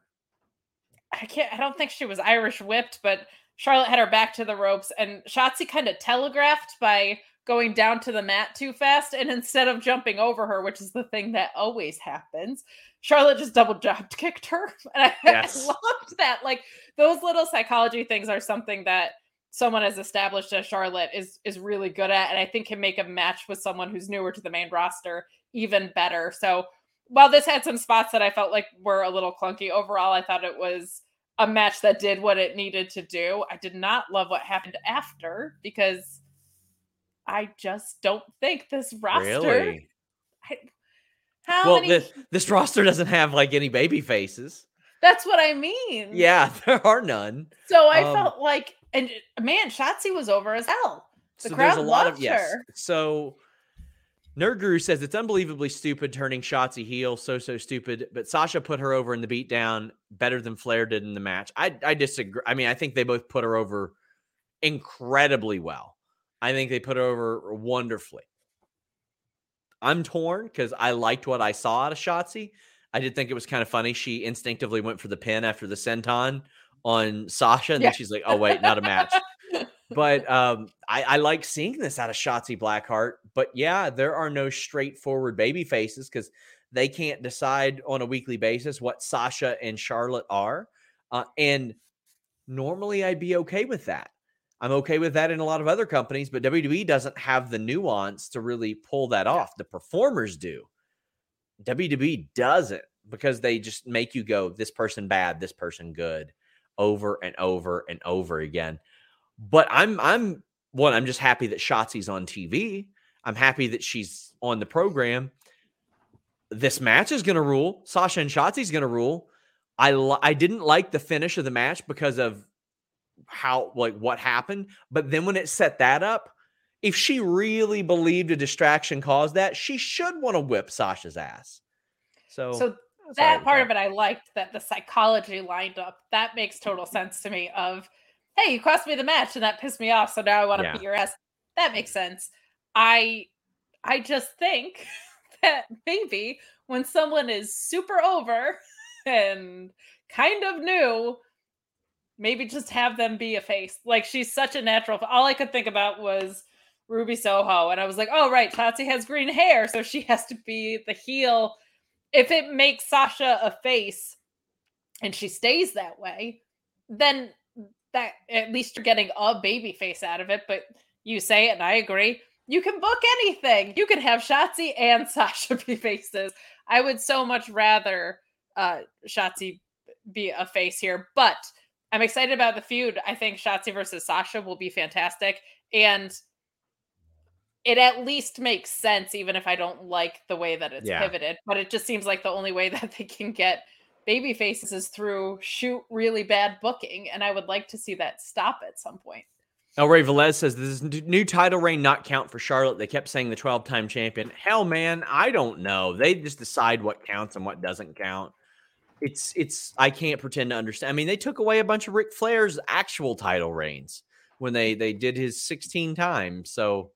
I can't I don't think she was Irish whipped, but Charlotte had her back to the ropes and Shotzi kind of telegraphed by going down to the mat too fast and instead of jumping over her, which is the thing that always happens, Charlotte just double drop kicked her. (laughs) And I, yes. I (laughs) loved that. Like those little psychology things are something that someone as established as Charlotte is is really good at and I think can make a match with someone who's newer to the main roster even better. So while this had some spots that I felt like were a little clunky, overall, I thought it was a match that did what it needed to do. I did not love what happened after because I just don't think this roster. Really? I, how well, many... this, this roster doesn't have like any baby faces. That's what I mean. Yeah, (laughs) there are none. So I um, felt like, and uh, man, Shotzi was over as hell. The so crowd loved of, yes. her. So Nerd Guru says it's unbelievably stupid turning Shotzi heel, so so stupid. But Sasha put her over in the beatdown better than Flair did in the match. I I disagree. I mean, I think they both put her over incredibly well. I think they put her over wonderfully. I'm torn because I liked what I saw out of Shotzi. I did think it was kind of funny. She instinctively went for the pin after the senton on Sasha, and yeah. then she's like, "Oh wait, not a match." (laughs) but um, I, I, like seeing this out of Shotzi Blackheart. But yeah, there are no straightforward baby faces because they can't decide on a weekly basis what Sasha and Charlotte are. Uh, and normally I'd be okay with that. I'm okay with that in a lot of other companies, but WWE doesn't have the nuance to really pull that off. The performers do. WWE doesn't because they just make you go, this person bad, this person good, over and over and over again. But I'm I'm one, I'm just happy that Shotzi's on TV. I'm happy that she's on the program. This match is gonna rule. Sasha and Shotzi's gonna rule. I I didn't like the finish of the match because of how like what happened, but then when it set that up, if she really believed a distraction caused that, she should want to whip Sasha's ass. So, so that part of it I liked that the psychology lined up. That makes total (laughs) sense to me. Of hey, you cost me the match and that pissed me off, so now I want to Yeah. beat your ass. That makes sense. I I just think (laughs) that maybe when someone is super over (laughs) and kind of new, maybe just have them be a face. Like she's such a natural. All I could think about was Ruby Soho, and I was like, oh right, Shotzi has green hair, so she has to be the heel. If it makes Sasha a face, and she stays that way, then that at least you're getting a baby face out of it. But you say it, and I agree. You can book anything. You can have Shotzi and (laughs) Sasha be faces. I would so much rather uh Shotzi be a face here, but I'm excited about the feud. I think Shotzi versus Sasha will be fantastic. And it at least makes sense, even if I don't like the way that it's Yeah. pivoted. But it just seems like the only way (laughs) that they can get baby faces is through shoot really bad booking. And I would like to see that stop at some point. Oh, El Rey Velez says this n- new title reign not count for Charlotte. They kept saying the 12 time champion. Hell, man, I don't know. They just decide what counts and what doesn't count. It's it's I can't pretend to understand. I mean, they took away a bunch of Ric Flair's actual title reigns when they they did his 16 times. So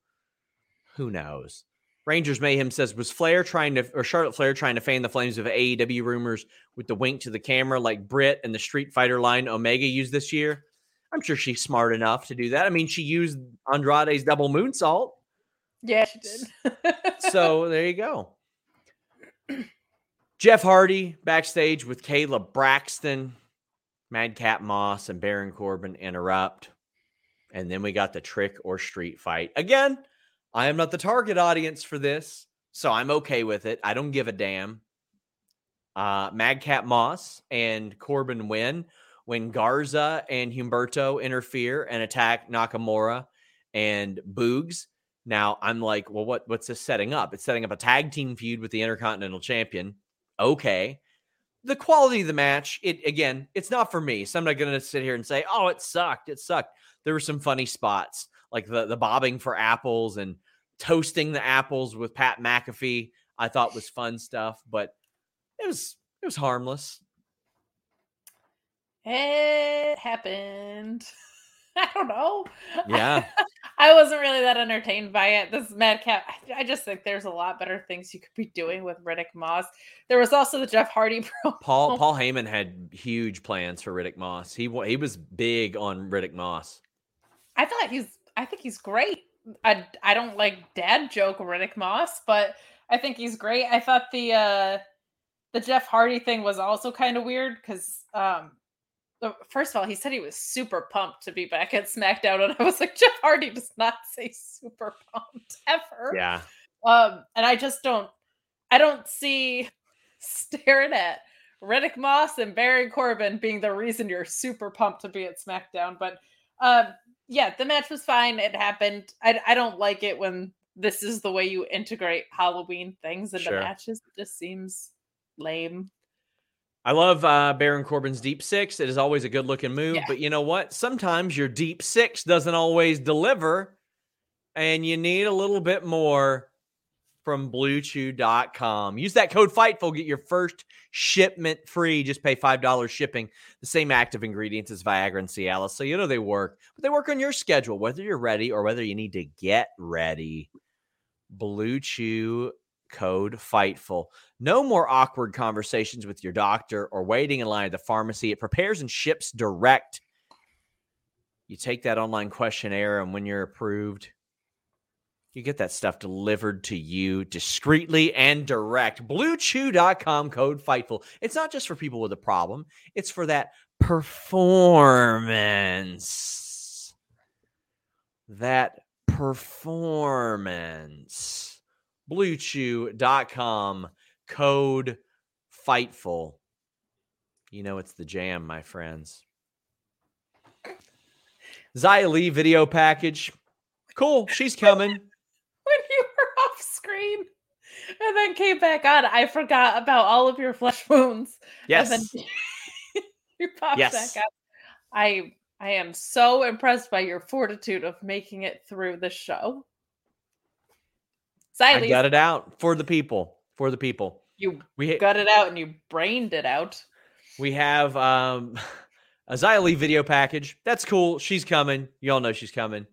who knows? Rangers Mayhem says was Flair trying to or Charlotte Flair trying to fan the flames of AEW rumors with the wink to the camera like Britt and the Street Fighter line Omega used this year? I'm sure she's smart enough to do that. I mean, she used Andrade's double moonsault. Yeah, she did. So there you go. (clears throat) Jeff Hardy backstage with Kayla Braxton, Madcap Moss, and Baron Corbin interrupt. And then we got the trick or street fight. Again, I am not the target audience for this, so I'm okay with it. I don't give a damn. Uh, Madcap Moss and Corbin win when Garza and Humberto interfere and attack Nakamura and Boogs. Now I'm like, well, what what's this setting up? It's setting up a tag team feud with the Intercontinental Champion. Okay. The quality of the match, it again, it's not for me. So I'm not gonna sit here and say, oh, it sucked. It sucked. There were some funny spots, like the the bobbing for apples and toasting the apples with Pat McAfee. I thought was fun stuff, but it was it was harmless. it happened. (laughs) I don't know. Yeah. (laughs) I wasn't really that entertained by it. This madcap. I, I just think there's a lot better things you could be doing with Riddick Moss. There was also the Jeff Hardy (laughs) promo. Paul Paul Heyman had huge plans for Riddick Moss. He he was big on Riddick Moss. I thought he's. I think he's great. I I don't like dad joke Riddick Moss, but I think he's great. I thought the uh the Jeff Hardy thing was also kind of weird because um first of all he said he was super pumped to be back at SmackDown, and I was like Jeff Hardy does not (laughs) say super pumped ever. Yeah. Um, and I just don't, I don't see (laughs) staring at Riddick Moss and Baron Corbin being the reason you're super pumped to be at SmackDown. But um, yeah, the match was fine. It happened. I, I don't like it when this is the way you integrate Halloween things into Sure. matches. It just seems lame. I love uh, Baron Corbin's deep six. It is always a good looking move, Yeah. but you know what? Sometimes your deep six doesn't always deliver, and you need a little bit more from BlueChew.com. Use that code FIGHTFUL, get your first shipment free. Just pay five dollars shipping. The same active ingredients as Viagra and Cialis, so you know they work. But they work on your schedule, whether you're ready or whether you need to get ready. Blue Chew code FIGHTFUL. No more awkward conversations with your doctor or waiting in line at the pharmacy. It prepares and ships direct. You take that online questionnaire, and when you're approved, you get that stuff delivered to you discreetly and direct. BlueChew.com code FIGHTFUL. It's not just for people with a problem, it's for that performance. That performance. BlueChew.com code FIGHTFUL. You know it's the jam, my friends. Xia Li video package. Cool. She's coming. When you were off screen and then came back on, I forgot about all of your flesh wounds. Yes. And then (laughs) you popped Yes. back up. I I am so impressed by your fortitude of making it through the show. I Xylee, got it out for the people. For the people. you We got it out and you brained it out. we have um (laughs) a Xia Li video package. That's cool. She's coming. Y'all know she's coming.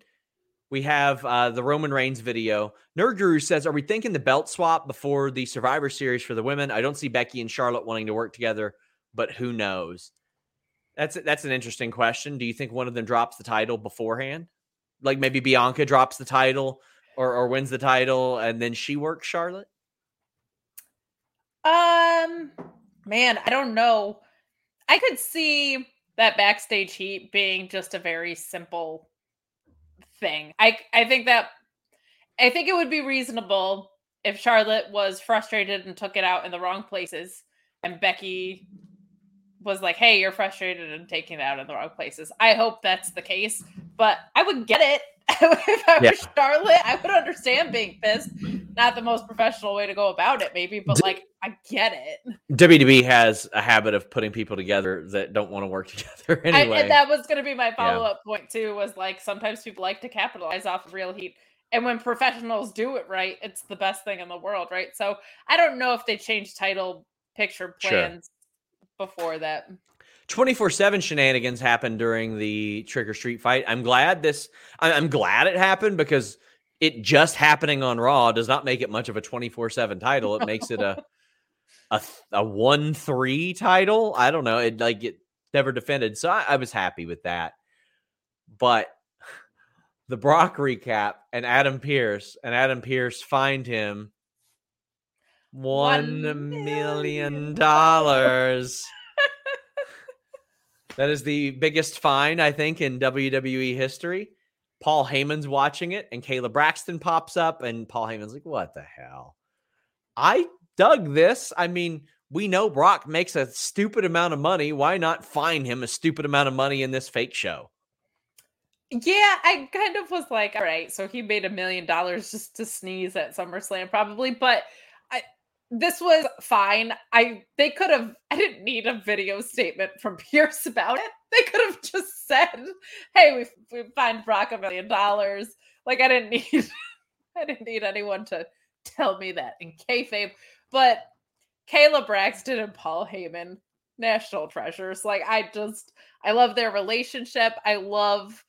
We have uh, the Roman Reigns video. Nerd Guru says, "Are we thinking the belt swap before the Survivor Series for the women? I don't see Becky and Charlotte wanting to work together, but who knows? That's that's an interesting question. Do you think one of them drops the title beforehand, like maybe Bianca drops the title or or wins the title and then she works Charlotte? Um, man, I don't know. I could see that backstage heat being just a very simple thing. I I think that I think it would be reasonable if Charlotte was frustrated and took it out in the wrong places, and Becky was like, "Hey, you're frustrated and taking it out in the wrong places." I hope that's the case, but I would get it (laughs) if I Yeah. was Charlotte. I would understand being pissed. Not the most professional way to go about it, maybe, but like I get it. WWE has a habit of putting people together that don't want to work (laughs) together I- anyway. and that was going to be my follow up point too. Was like sometimes people like to capitalize off of real heat, and when professionals do it right, it's the best thing in the world, right? So I don't know if they changed title picture Sure. plans before that. 24 7 shenanigans happened during the Trick or Street fight. I'm glad this, I'm glad it happened because it just happening on Raw does not make it much of a 24 7 title. It makes it a, (laughs) a, a 1 3 title. I don't know. It like it never defended. So I, I was happy with that. But (sighs) the Brock recap and Adam Pearce and Adam Pearce find him One one million million dollars. (laughs) that is the biggest fine, I think, in WWE history. Paul Heyman's watching it, and Kayla Braxton pops up, and Paul Heyman's like, What the hell? I dug this. I mean, we know Brock makes a stupid amount of money. Why not fine him a stupid amount of money in this fake show? Yeah, I kind of was like, all right, so he made a million dollars just to sneeze at SummerSlam, probably, but this was fine. I they could have (laughs) I didn't need a video statement from (laughs) Pearce about it. They could have just said, hey, we we fined Brock a million dollars. Like I didn't (laughs) need I didn't need anyone to tell me that in kayfabe. But Kayla Braxton and Paul Heyman, national treasures. Like I just I love their relationship. I love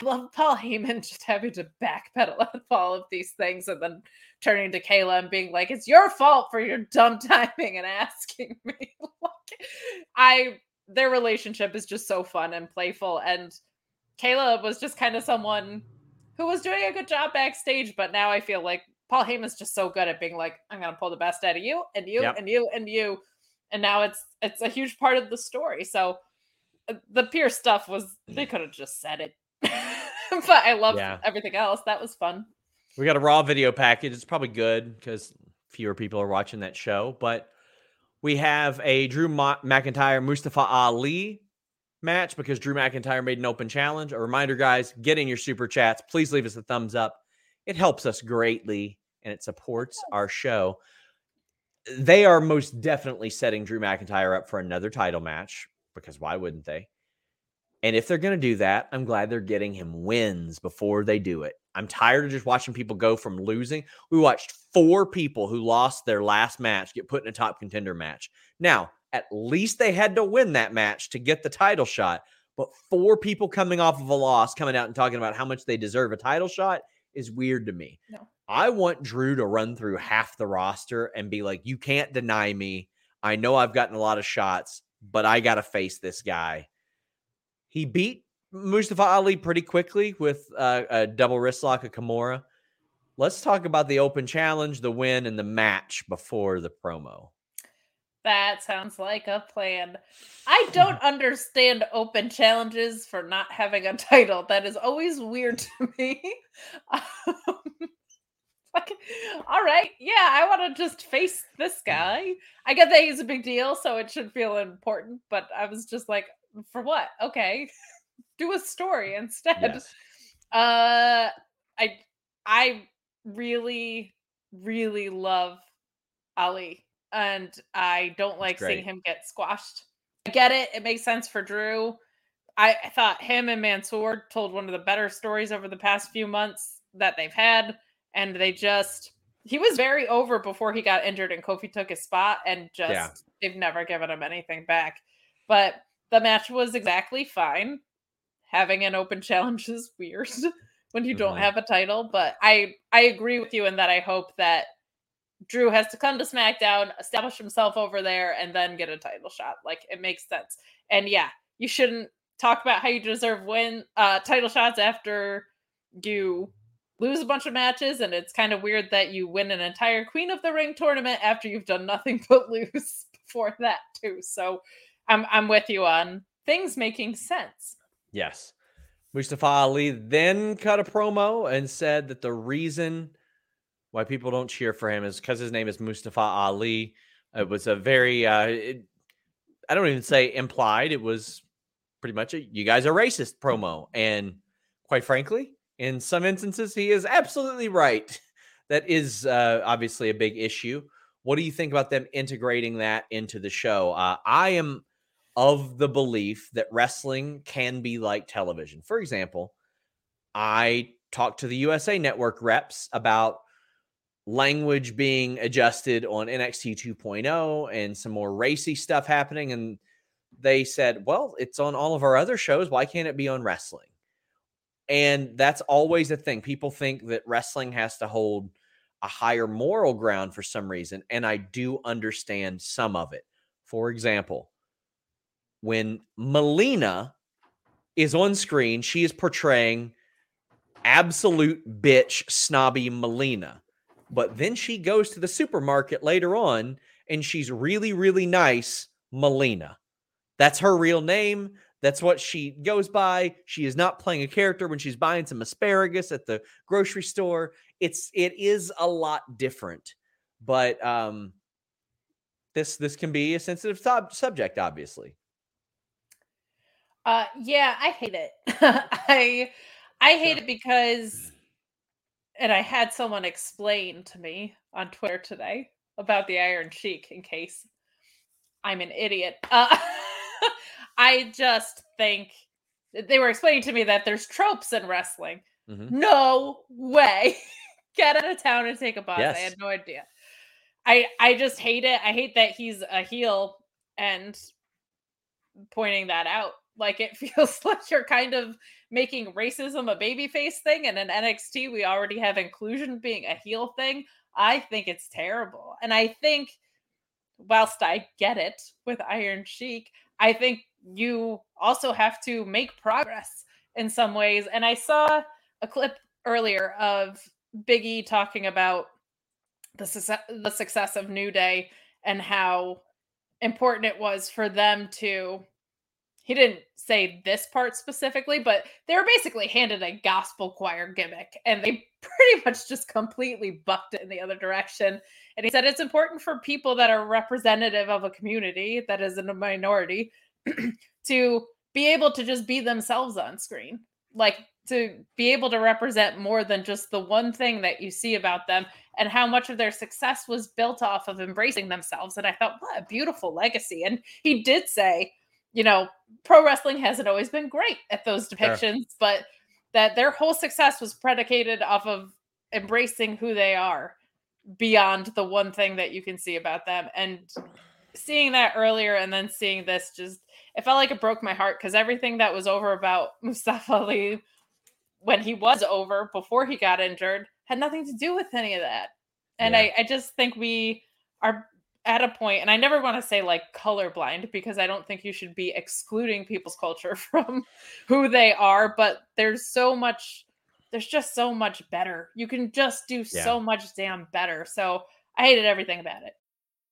I love Paul Heyman just having to backpedal on all of these things and then turning to Kayla and being like, "It's your fault for your dumb (laughs) timing and asking me." (laughs) like, I their relationship is just so fun and playful, and Kayla was just kind of someone who was doing a good job backstage, but now I feel like Paul Heyman's just so good at being like, "I'm gonna pull the best out of you and you Yep. and you and you," and now it's it's a huge part of the story. So uh, the Pearce stuff was they could have just said it. (laughs) but I love Yeah. everything else. That was fun. We got a raw video package. It's probably good because fewer people are watching that show. But we have a Drew Ma- McIntyre Mustafa Ali match because Drew McIntyre made an open challenge. A reminder, guys, get in your super chats. Please leave us a thumbs up. It helps us greatly and it supports our show. They are most definitely setting Drew McIntyre up for another title match because why wouldn't they? And if they're going to do that, I'm glad they're getting him wins before they do it. I'm tired of just watching people go from losing. We watched four people who lost their last match get put in a top contender match. Now, at least they had to win that match to get the title shot. But four people coming off of a loss coming out and talking about how much they deserve a title shot is weird to me. No. I want Drew to run through half the roster and be like, you can't deny me. I know I've gotten a lot of shots, but I got to face this guy. He beat Mustafa Ali pretty quickly with uh, a double wrist lock of Kimura. Let's talk about the open challenge, the win, and the match before the promo. That sounds like a plan. I don't (laughs) understand open challenges for not having a title. That is always weird to me. Um, (laughs) like, all right, yeah, I want to just face this guy. I get that he's a big deal, so it should feel important. But I was just like, for what? Okay, (laughs) do a story instead. Yes. Uh, I I really really love Ali, and I don't like seeing him get squashed I get it. It makes sense for Drew. I, I thought him and Mansoor told one of the better stories over the past few months that they've had. And they just, he was very over before he got injured and Kofi took his spot and just, yeah. they've never given him anything back. But the match was exactly fine. Having an open challenge (laughs) is weird (laughs) when you don't mm-hmm. have a title, but I I agree with you in that I hope that Drew has to come to SmackDown, establish himself over there, and then get a title shot. Like it makes sense. And yeah, you shouldn't talk about how you deserve win uh title shots after you lose a bunch of matches and it's kind of weird that you win an entire queen of the ring tournament after you've done nothing (laughs) but lose before that too so i'm i'm with you on things making sense yes mustafa ali then cut a promo and said that the reason why people don't cheer for him is because his name is mustafa ali it was a very uh it, i don't even say implied it was pretty much a you guys are racist promo. And quite frankly, in some instances, he is absolutely right. (laughs) That is uh, obviously a big issue. What do you think about them integrating that into the show? Uh, I am of the belief that wrestling can be like television. For example, I talked to the USA Network reps about language being adjusted on NXT 2.0 and some more racy stuff happening. And they said, well, it's on all of our other shows. Why can't it be on wrestling? And that's always a thing. People think that wrestling has to hold a higher moral ground for some reason. And I do understand some of it. For example, when Melina is on screen, she is portraying absolute bitch, snobby Melina. But then she goes to the supermarket later on and she's really, really nice Melina. That's her real name. That's what she goes by. She is not playing a character when she's buying some asparagus at the grocery store. It's it is a lot different. But um this this can be a sensitive sub- subject obviously. Uh yeah, I hate it. (laughs) I I hate it because and I had someone explain to me on Twitter today about the Iron Sheik in case I'm an idiot. Uh, (laughs) I just think they were explaining to me that there's tropes in wrestling. Mm-hmm. No way. (laughs) Get out of town and take a bus. Yes. I had no idea. I I just hate it. I hate that he's a heel and pointing that out. Like it (laughs) feels like you're kind of making racism a babyface thing, and in NXT we already have inclusion being a heel thing. I think it's terrible, and I think whilst I get it with Iron Sheik, I think you also have to make progress in some ways. And I saw a clip earlier of Biggie talking about the success, the success of New Day and how important it was for them to he didn't say this part specifically, but they were basically handed a gospel choir gimmick and they (laughs) pretty much just completely bucked it in the other direction. And he said it's important for people that are representative of a community that is in a minority (clears throat) to be able to just be themselves on screen. Like to be able to represent more than just the one thing that you see about them and how much of their success was built off of embracing themselves. And I thought, what a beautiful legacy. And he did say, you know, pro wrestling hasn't always been great at those depictions, sure. but that their whole success was predicated off of embracing who they are beyond the one thing that you can see about them. And seeing that earlier and then seeing this just it felt like it broke my heart because everything that was over about (laughs) Mustafa Ali when he was over before he got injured had nothing to do with any of that. And yeah. I, I just think we are at a point, and I never want to say like colorblind because I don't think you should be excluding people's culture (laughs) from who they are, but there's so much, there's just so much better. You can just do yeah. so much damn better. So I hated everything about it.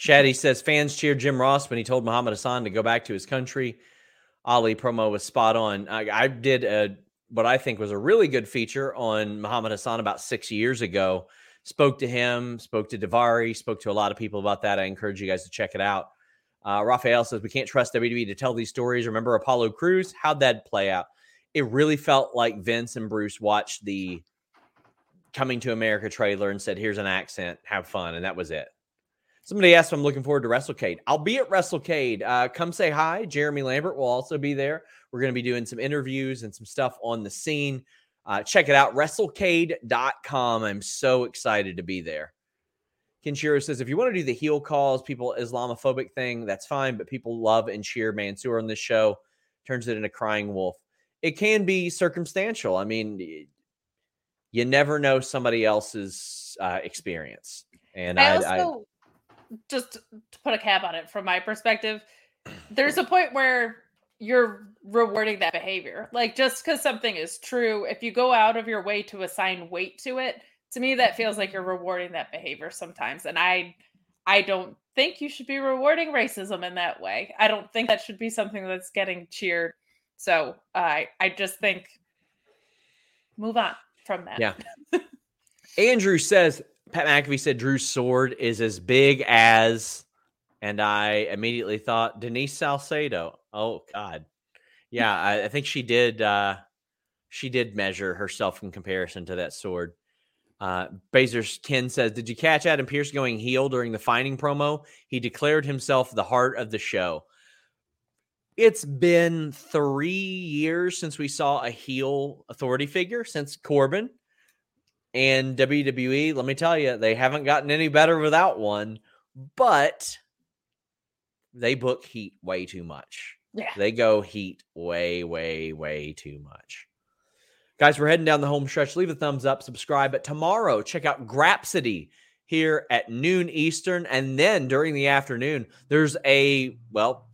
Shaddy says fans cheered Jim Ross when he told Muhammad Hassan to go back to his country. Ali promo was spot on. I, I did a what I think was a really good feature on Muhammad Hassan about six years ago. Spoke to him, spoke to Daivari, spoke to a lot of people about that. I encourage you guys to check it out. Uh, Raphael says we can't trust WWE to tell these stories. Remember Apollo Crews? How'd that play out? It really felt like Vince and Bruce watched the Coming to America trailer and said, "Here's an accent, have fun," and that was it. Somebody asked if I'm looking forward to WrestleCade. I'll be at WrestleCade. Uh, come say hi. Jeremy Lambert will also be there. We're going to be doing some interviews and some stuff on the scene. Uh, check it out, WrestleCade.com. I'm so excited to be there. Kenshiro says, if you want to do the heel calls, people Islamophobic thing, that's fine, but people love and cheer Mansoor on this show. Turns it into crying wolf. It can be circumstantial. I mean, you never know somebody else's uh, experience. And I I, also just to put a cap on it from my perspective, there's a point where you're rewarding that behavior. Like just because something is true, if you go out of your way to assign weight to it, to me that feels like you're rewarding that behavior sometimes. And I I don't think you should be rewarding racism in that way. I don't think that should be something that's getting cheered. So I I just think move on from that. Yeah. (laughs) Andrew says Pat McAfee said Drew's sword is as big as, and I immediately thought Denise Salcedo. Oh God, yeah, I, I think she did. uh She did measure herself in comparison to that sword. Uh Bazer's Ken says, "Did you catch Adam Pearce going heel during the finding promo? He declared himself the heart of the show." It's been three years since we saw a heel authority figure since Corbin and WWE, let me tell you, they haven't gotten any better without one, but they book heat way too much. Yeah. They go heat way, way, way too much. Guys, we're heading down the home stretch. Leave a thumbs up, subscribe. But tomorrow, check out Grapsity here at noon Eastern. And then during the afternoon, there's a, well,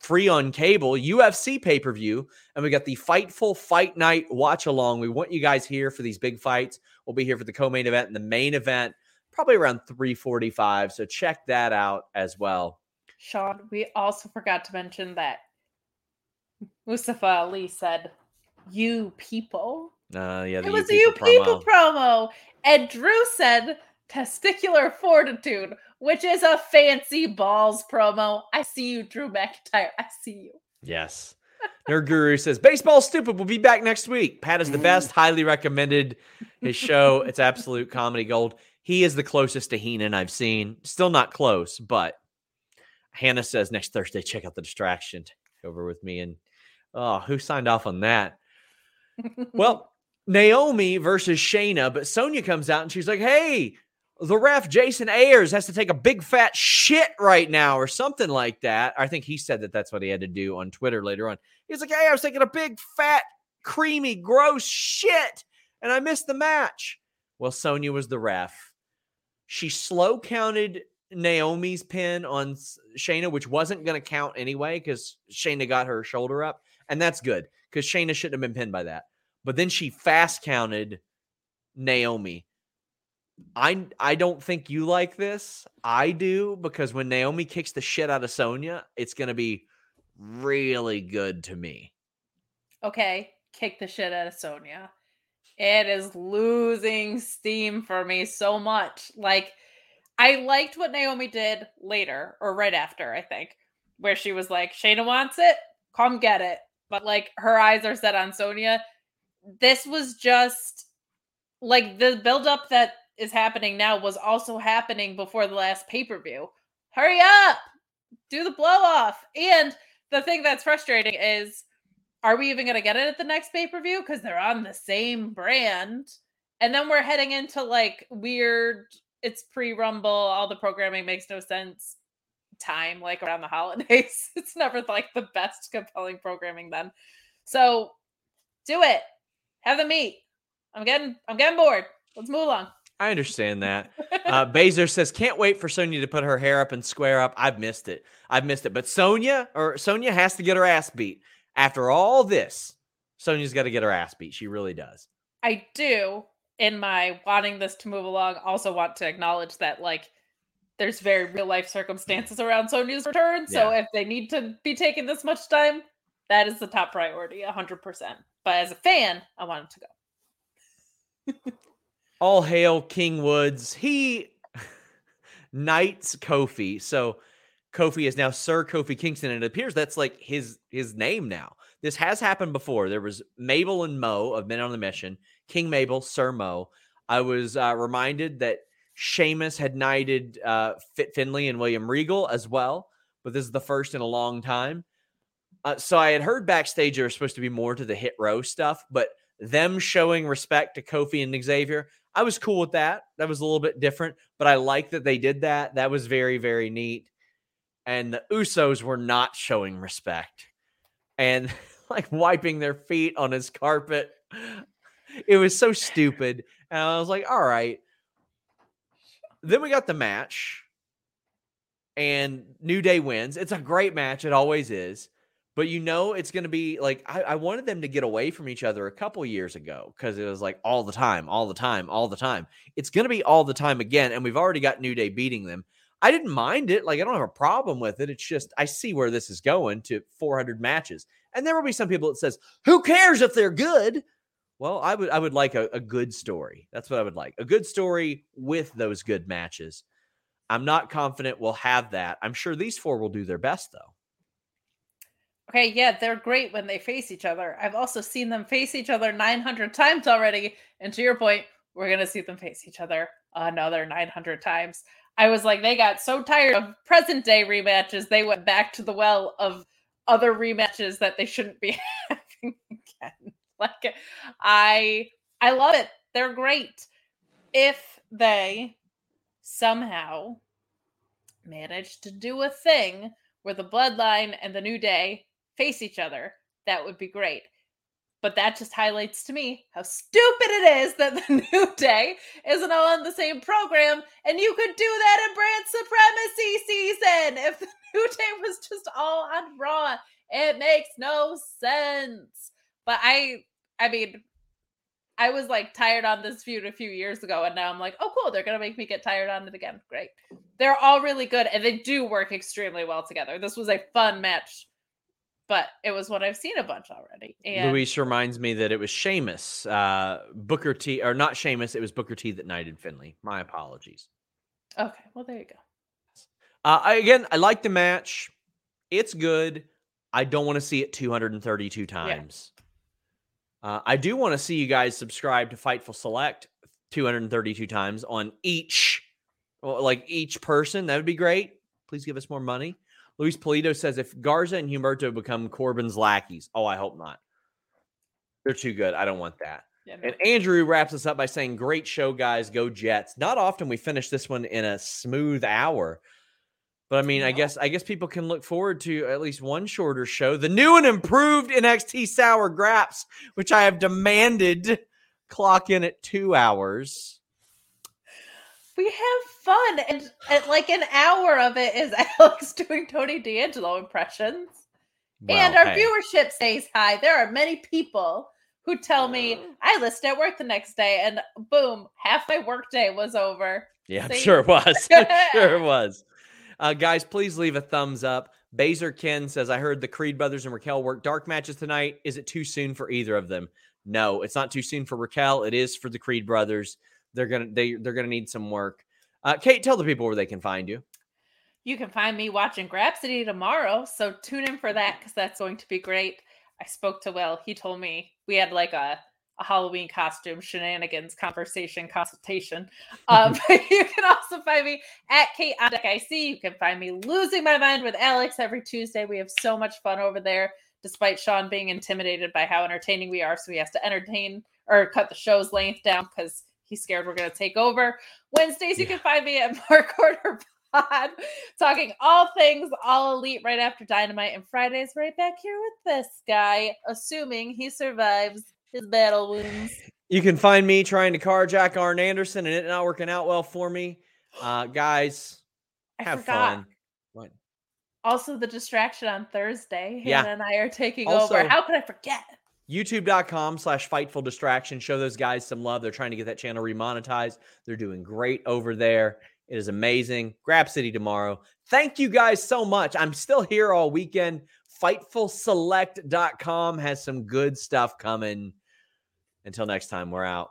free on cable UFC pay per view. And we got the Fightful Fight Night watch along. We want you guys here for these big fights. We'll be here for the co main event and the main event, probably around 345. So check that out as well. Sean, we also forgot to mention that Mustafa Ali said, "You people." Uh, yeah, the It was you a you people people promo. promo, and Drew said testicular fortitude, which is a fancy balls promo. I see you, Drew McIntyre. I see you. Yes. Nerd Guru says baseball stupid. We'll be back next week. Pat is the mm-hmm. best. Highly recommended his show. It's absolute comedy gold. He is the closest to Heenan I've seen. Still not close, but Hannah says next Thursday, check out the distraction. Over with me. And oh, who signed off on that? (laughs) Well, Naomi versus Shayna, but Sonya comes out and she's like, hey, the ref Jason Ayers has to take a big fat shit right now, or something like that. I think he said that that's what he had to do on Twitter later on. He's like, "Hey, I was taking a big fat, creamy, gross shit, and I missed the match." Well, Sonya was the ref. She slow counted Naomi's pin on Shayna, which wasn't going to count anyway because Shayna got her shoulder up, and that's good because Shayna shouldn't have been pinned by that. But then she fast counted Naomi. I I don't think you like this. I do because when Naomi kicks the shit out of Sonya, it's gonna be really good to me. Okay, kick the shit out of Sonya. It is losing steam for me so much. Like, I liked what Naomi did later or right after, I think. where she was like, Shayna wants it, come get it. But like her eyes are set on Sonya. This was just like the buildup that is happening now was also happening before the last pay per view. Hurry up, do the blow off. And the thing that's frustrating is, are we even going to get it at the next pay per view? Because they're on the same brand. And then we're heading into like weird, it's pre Rumble, all the programming makes no sense time, like around the holidays. (laughs) It's never like the best compelling programming then. So do it. Have the meet. I'm getting I'm getting bored. Let's move along. I understand that. Uh, Baser says, "Can't wait for Sonya to put her hair up and square up." I've missed it. I've missed it. But Sonya or Sonya has to get her ass beat. After all this, Sonya's got to get her ass beat. She really does. I do, in my wanting this to move along, also want to acknowledge that like there's very real life circumstances around Sonya's return. So Yeah. if they need to be taking this much time, that is the top priority, hundred percent. But as a fan, I want it to go. (laughs) All hail King Woods. He (laughs) knights Kofi. So Kofi is now Sir Kofi Kingston, and it appears that's like his his name now. This has happened before. There was Mabel and Mo of Men on the Mission, King Mabel, Sir Mo. I was uh, reminded that Sheamus had knighted uh, Fit Finlay and William Regal as well, but this is the first in a long time. Uh, so I had heard backstage there was supposed to be more to the hit row stuff, but them showing respect to Kofi and Xavier, I was cool with that. That was a little bit different, but I like that they did that. That was very, very neat. And the Usos were not showing respect and (laughs) like wiping their feet on his carpet. It was so stupid. And I was like, all right. Then we got the match, and New Day wins. It's a great match. It always is. But you know, it's going to be like, I, I wanted them to get away from each other a couple years ago because it was like all the time, all the time, all the time. It's going to be all the time again. And we've already got New Day beating them. I didn't mind it. Like, I don't have a problem with it. It's just, I see where this is going to 400 matches. And there will be some people that says, who cares if they're good? Well, I would I would like a, a good story. That's what I would like. A good story with those good matches. I'm not confident we'll have that. I'm sure these four will do their best though. Okay, yeah, they're great when they face each other. I've also seen them face each other 900 times already. And to your point, we're going to see them face each other another 900 times. I was like, they got so tired of present day rematches, they went back to the well of other rematches that they shouldn't be (laughs) having again. Like, I I love it. They're great. If they somehow manage to do a thing where the bloodline and the new day face each other, that would be great. But that just highlights to me how stupid it is that (laughs) the New Day isn't all on the same program, and you could do that in brand supremacy season if the (laughs) New Day was just all on Raw. It makes no sense. But I, I mean, I was like tired on this feud a few years ago, and now I'm like, oh, cool, they're gonna make me get tired on it again. Great. They're all really good, and they do work extremely well together. This was a fun match but it was what I've seen a bunch already. And Luis reminds me that it was Sheamus, uh, Booker T, or not Sheamus, it was Booker T that knighted Finlay. My apologies. okay, well there you go. Uh, I, again, I like the match. It's good. I don't want to see it 232 times. Uh, I do want to see you guys subscribe to Fightful Select 232 times on each, like each person. That would be great. Please give us more money. Luis Polito says if Garza and Humberto become Corbin's lackeys, oh, I hope not. They're too good. I don't want that. Yeah, no. And Andrew wraps us up by saying, Great show, guys. Go Jets. Not often we finish this one in a smooth hour. But I mean, I guess I guess people can look forward to at least one shorter show. The new and improved NXT Sour Graps, which I have demanded clock in at two hours. we have fun, and, and like an hour of it is (laughs) Alex doing Tony D'Angelo impressions, and our hey. viewership stays high. There are many people who tell me I listened at work the next day, and boom, half my workday was over. Yeah, I'm sure it was. I'm (laughs) sure it (laughs) was. Uh, guys, please leave a thumbs up. Baser Ken says, I heard the Creed brothers and Raquel work dark matches tonight. Is it too soon for either of them? No, it's not too soon for Raquel. It is for the Creed brothers. They're gonna they they're gonna need some work. Uh, Kate, tell the people where they can find you. You can find me watching Grapsody tomorrow, so tune in for that because that's going to be great. I spoke to Will. He told me we had like a, a Halloween costume shenanigans conversation consultation. (laughs) Um, (laughs) you can also find me at Kate on Deck IC. You can find me losing my mind with Alex every Tuesday. We have so much fun over there, despite Sean being intimidated by how entertaining we are. So he has to entertain or cut the show's length down because he's scared we're going to take over. Wednesdays, you can find me at (laughs) Mark Order Pod, talking all things all elite right after Dynamite. And Fridays, right back here with this guy, assuming he survives his battle wounds. You can find me trying to carjack Arn Anderson and it not working out well for me. (gasps) Uh, guys, have fun. What? Also, the distraction on Thursday. Yeah. Hannah and I are taking Also- over. How could I forget? youtube.com slash fightful distraction. Show those guys some love. They're trying to get that channel remonetized. They're doing great over there. It is amazing. Grapsody tomorrow. Thank you guys so much. I'm still here all weekend. Fightfulselect.com has some good stuff coming. Until next time we're out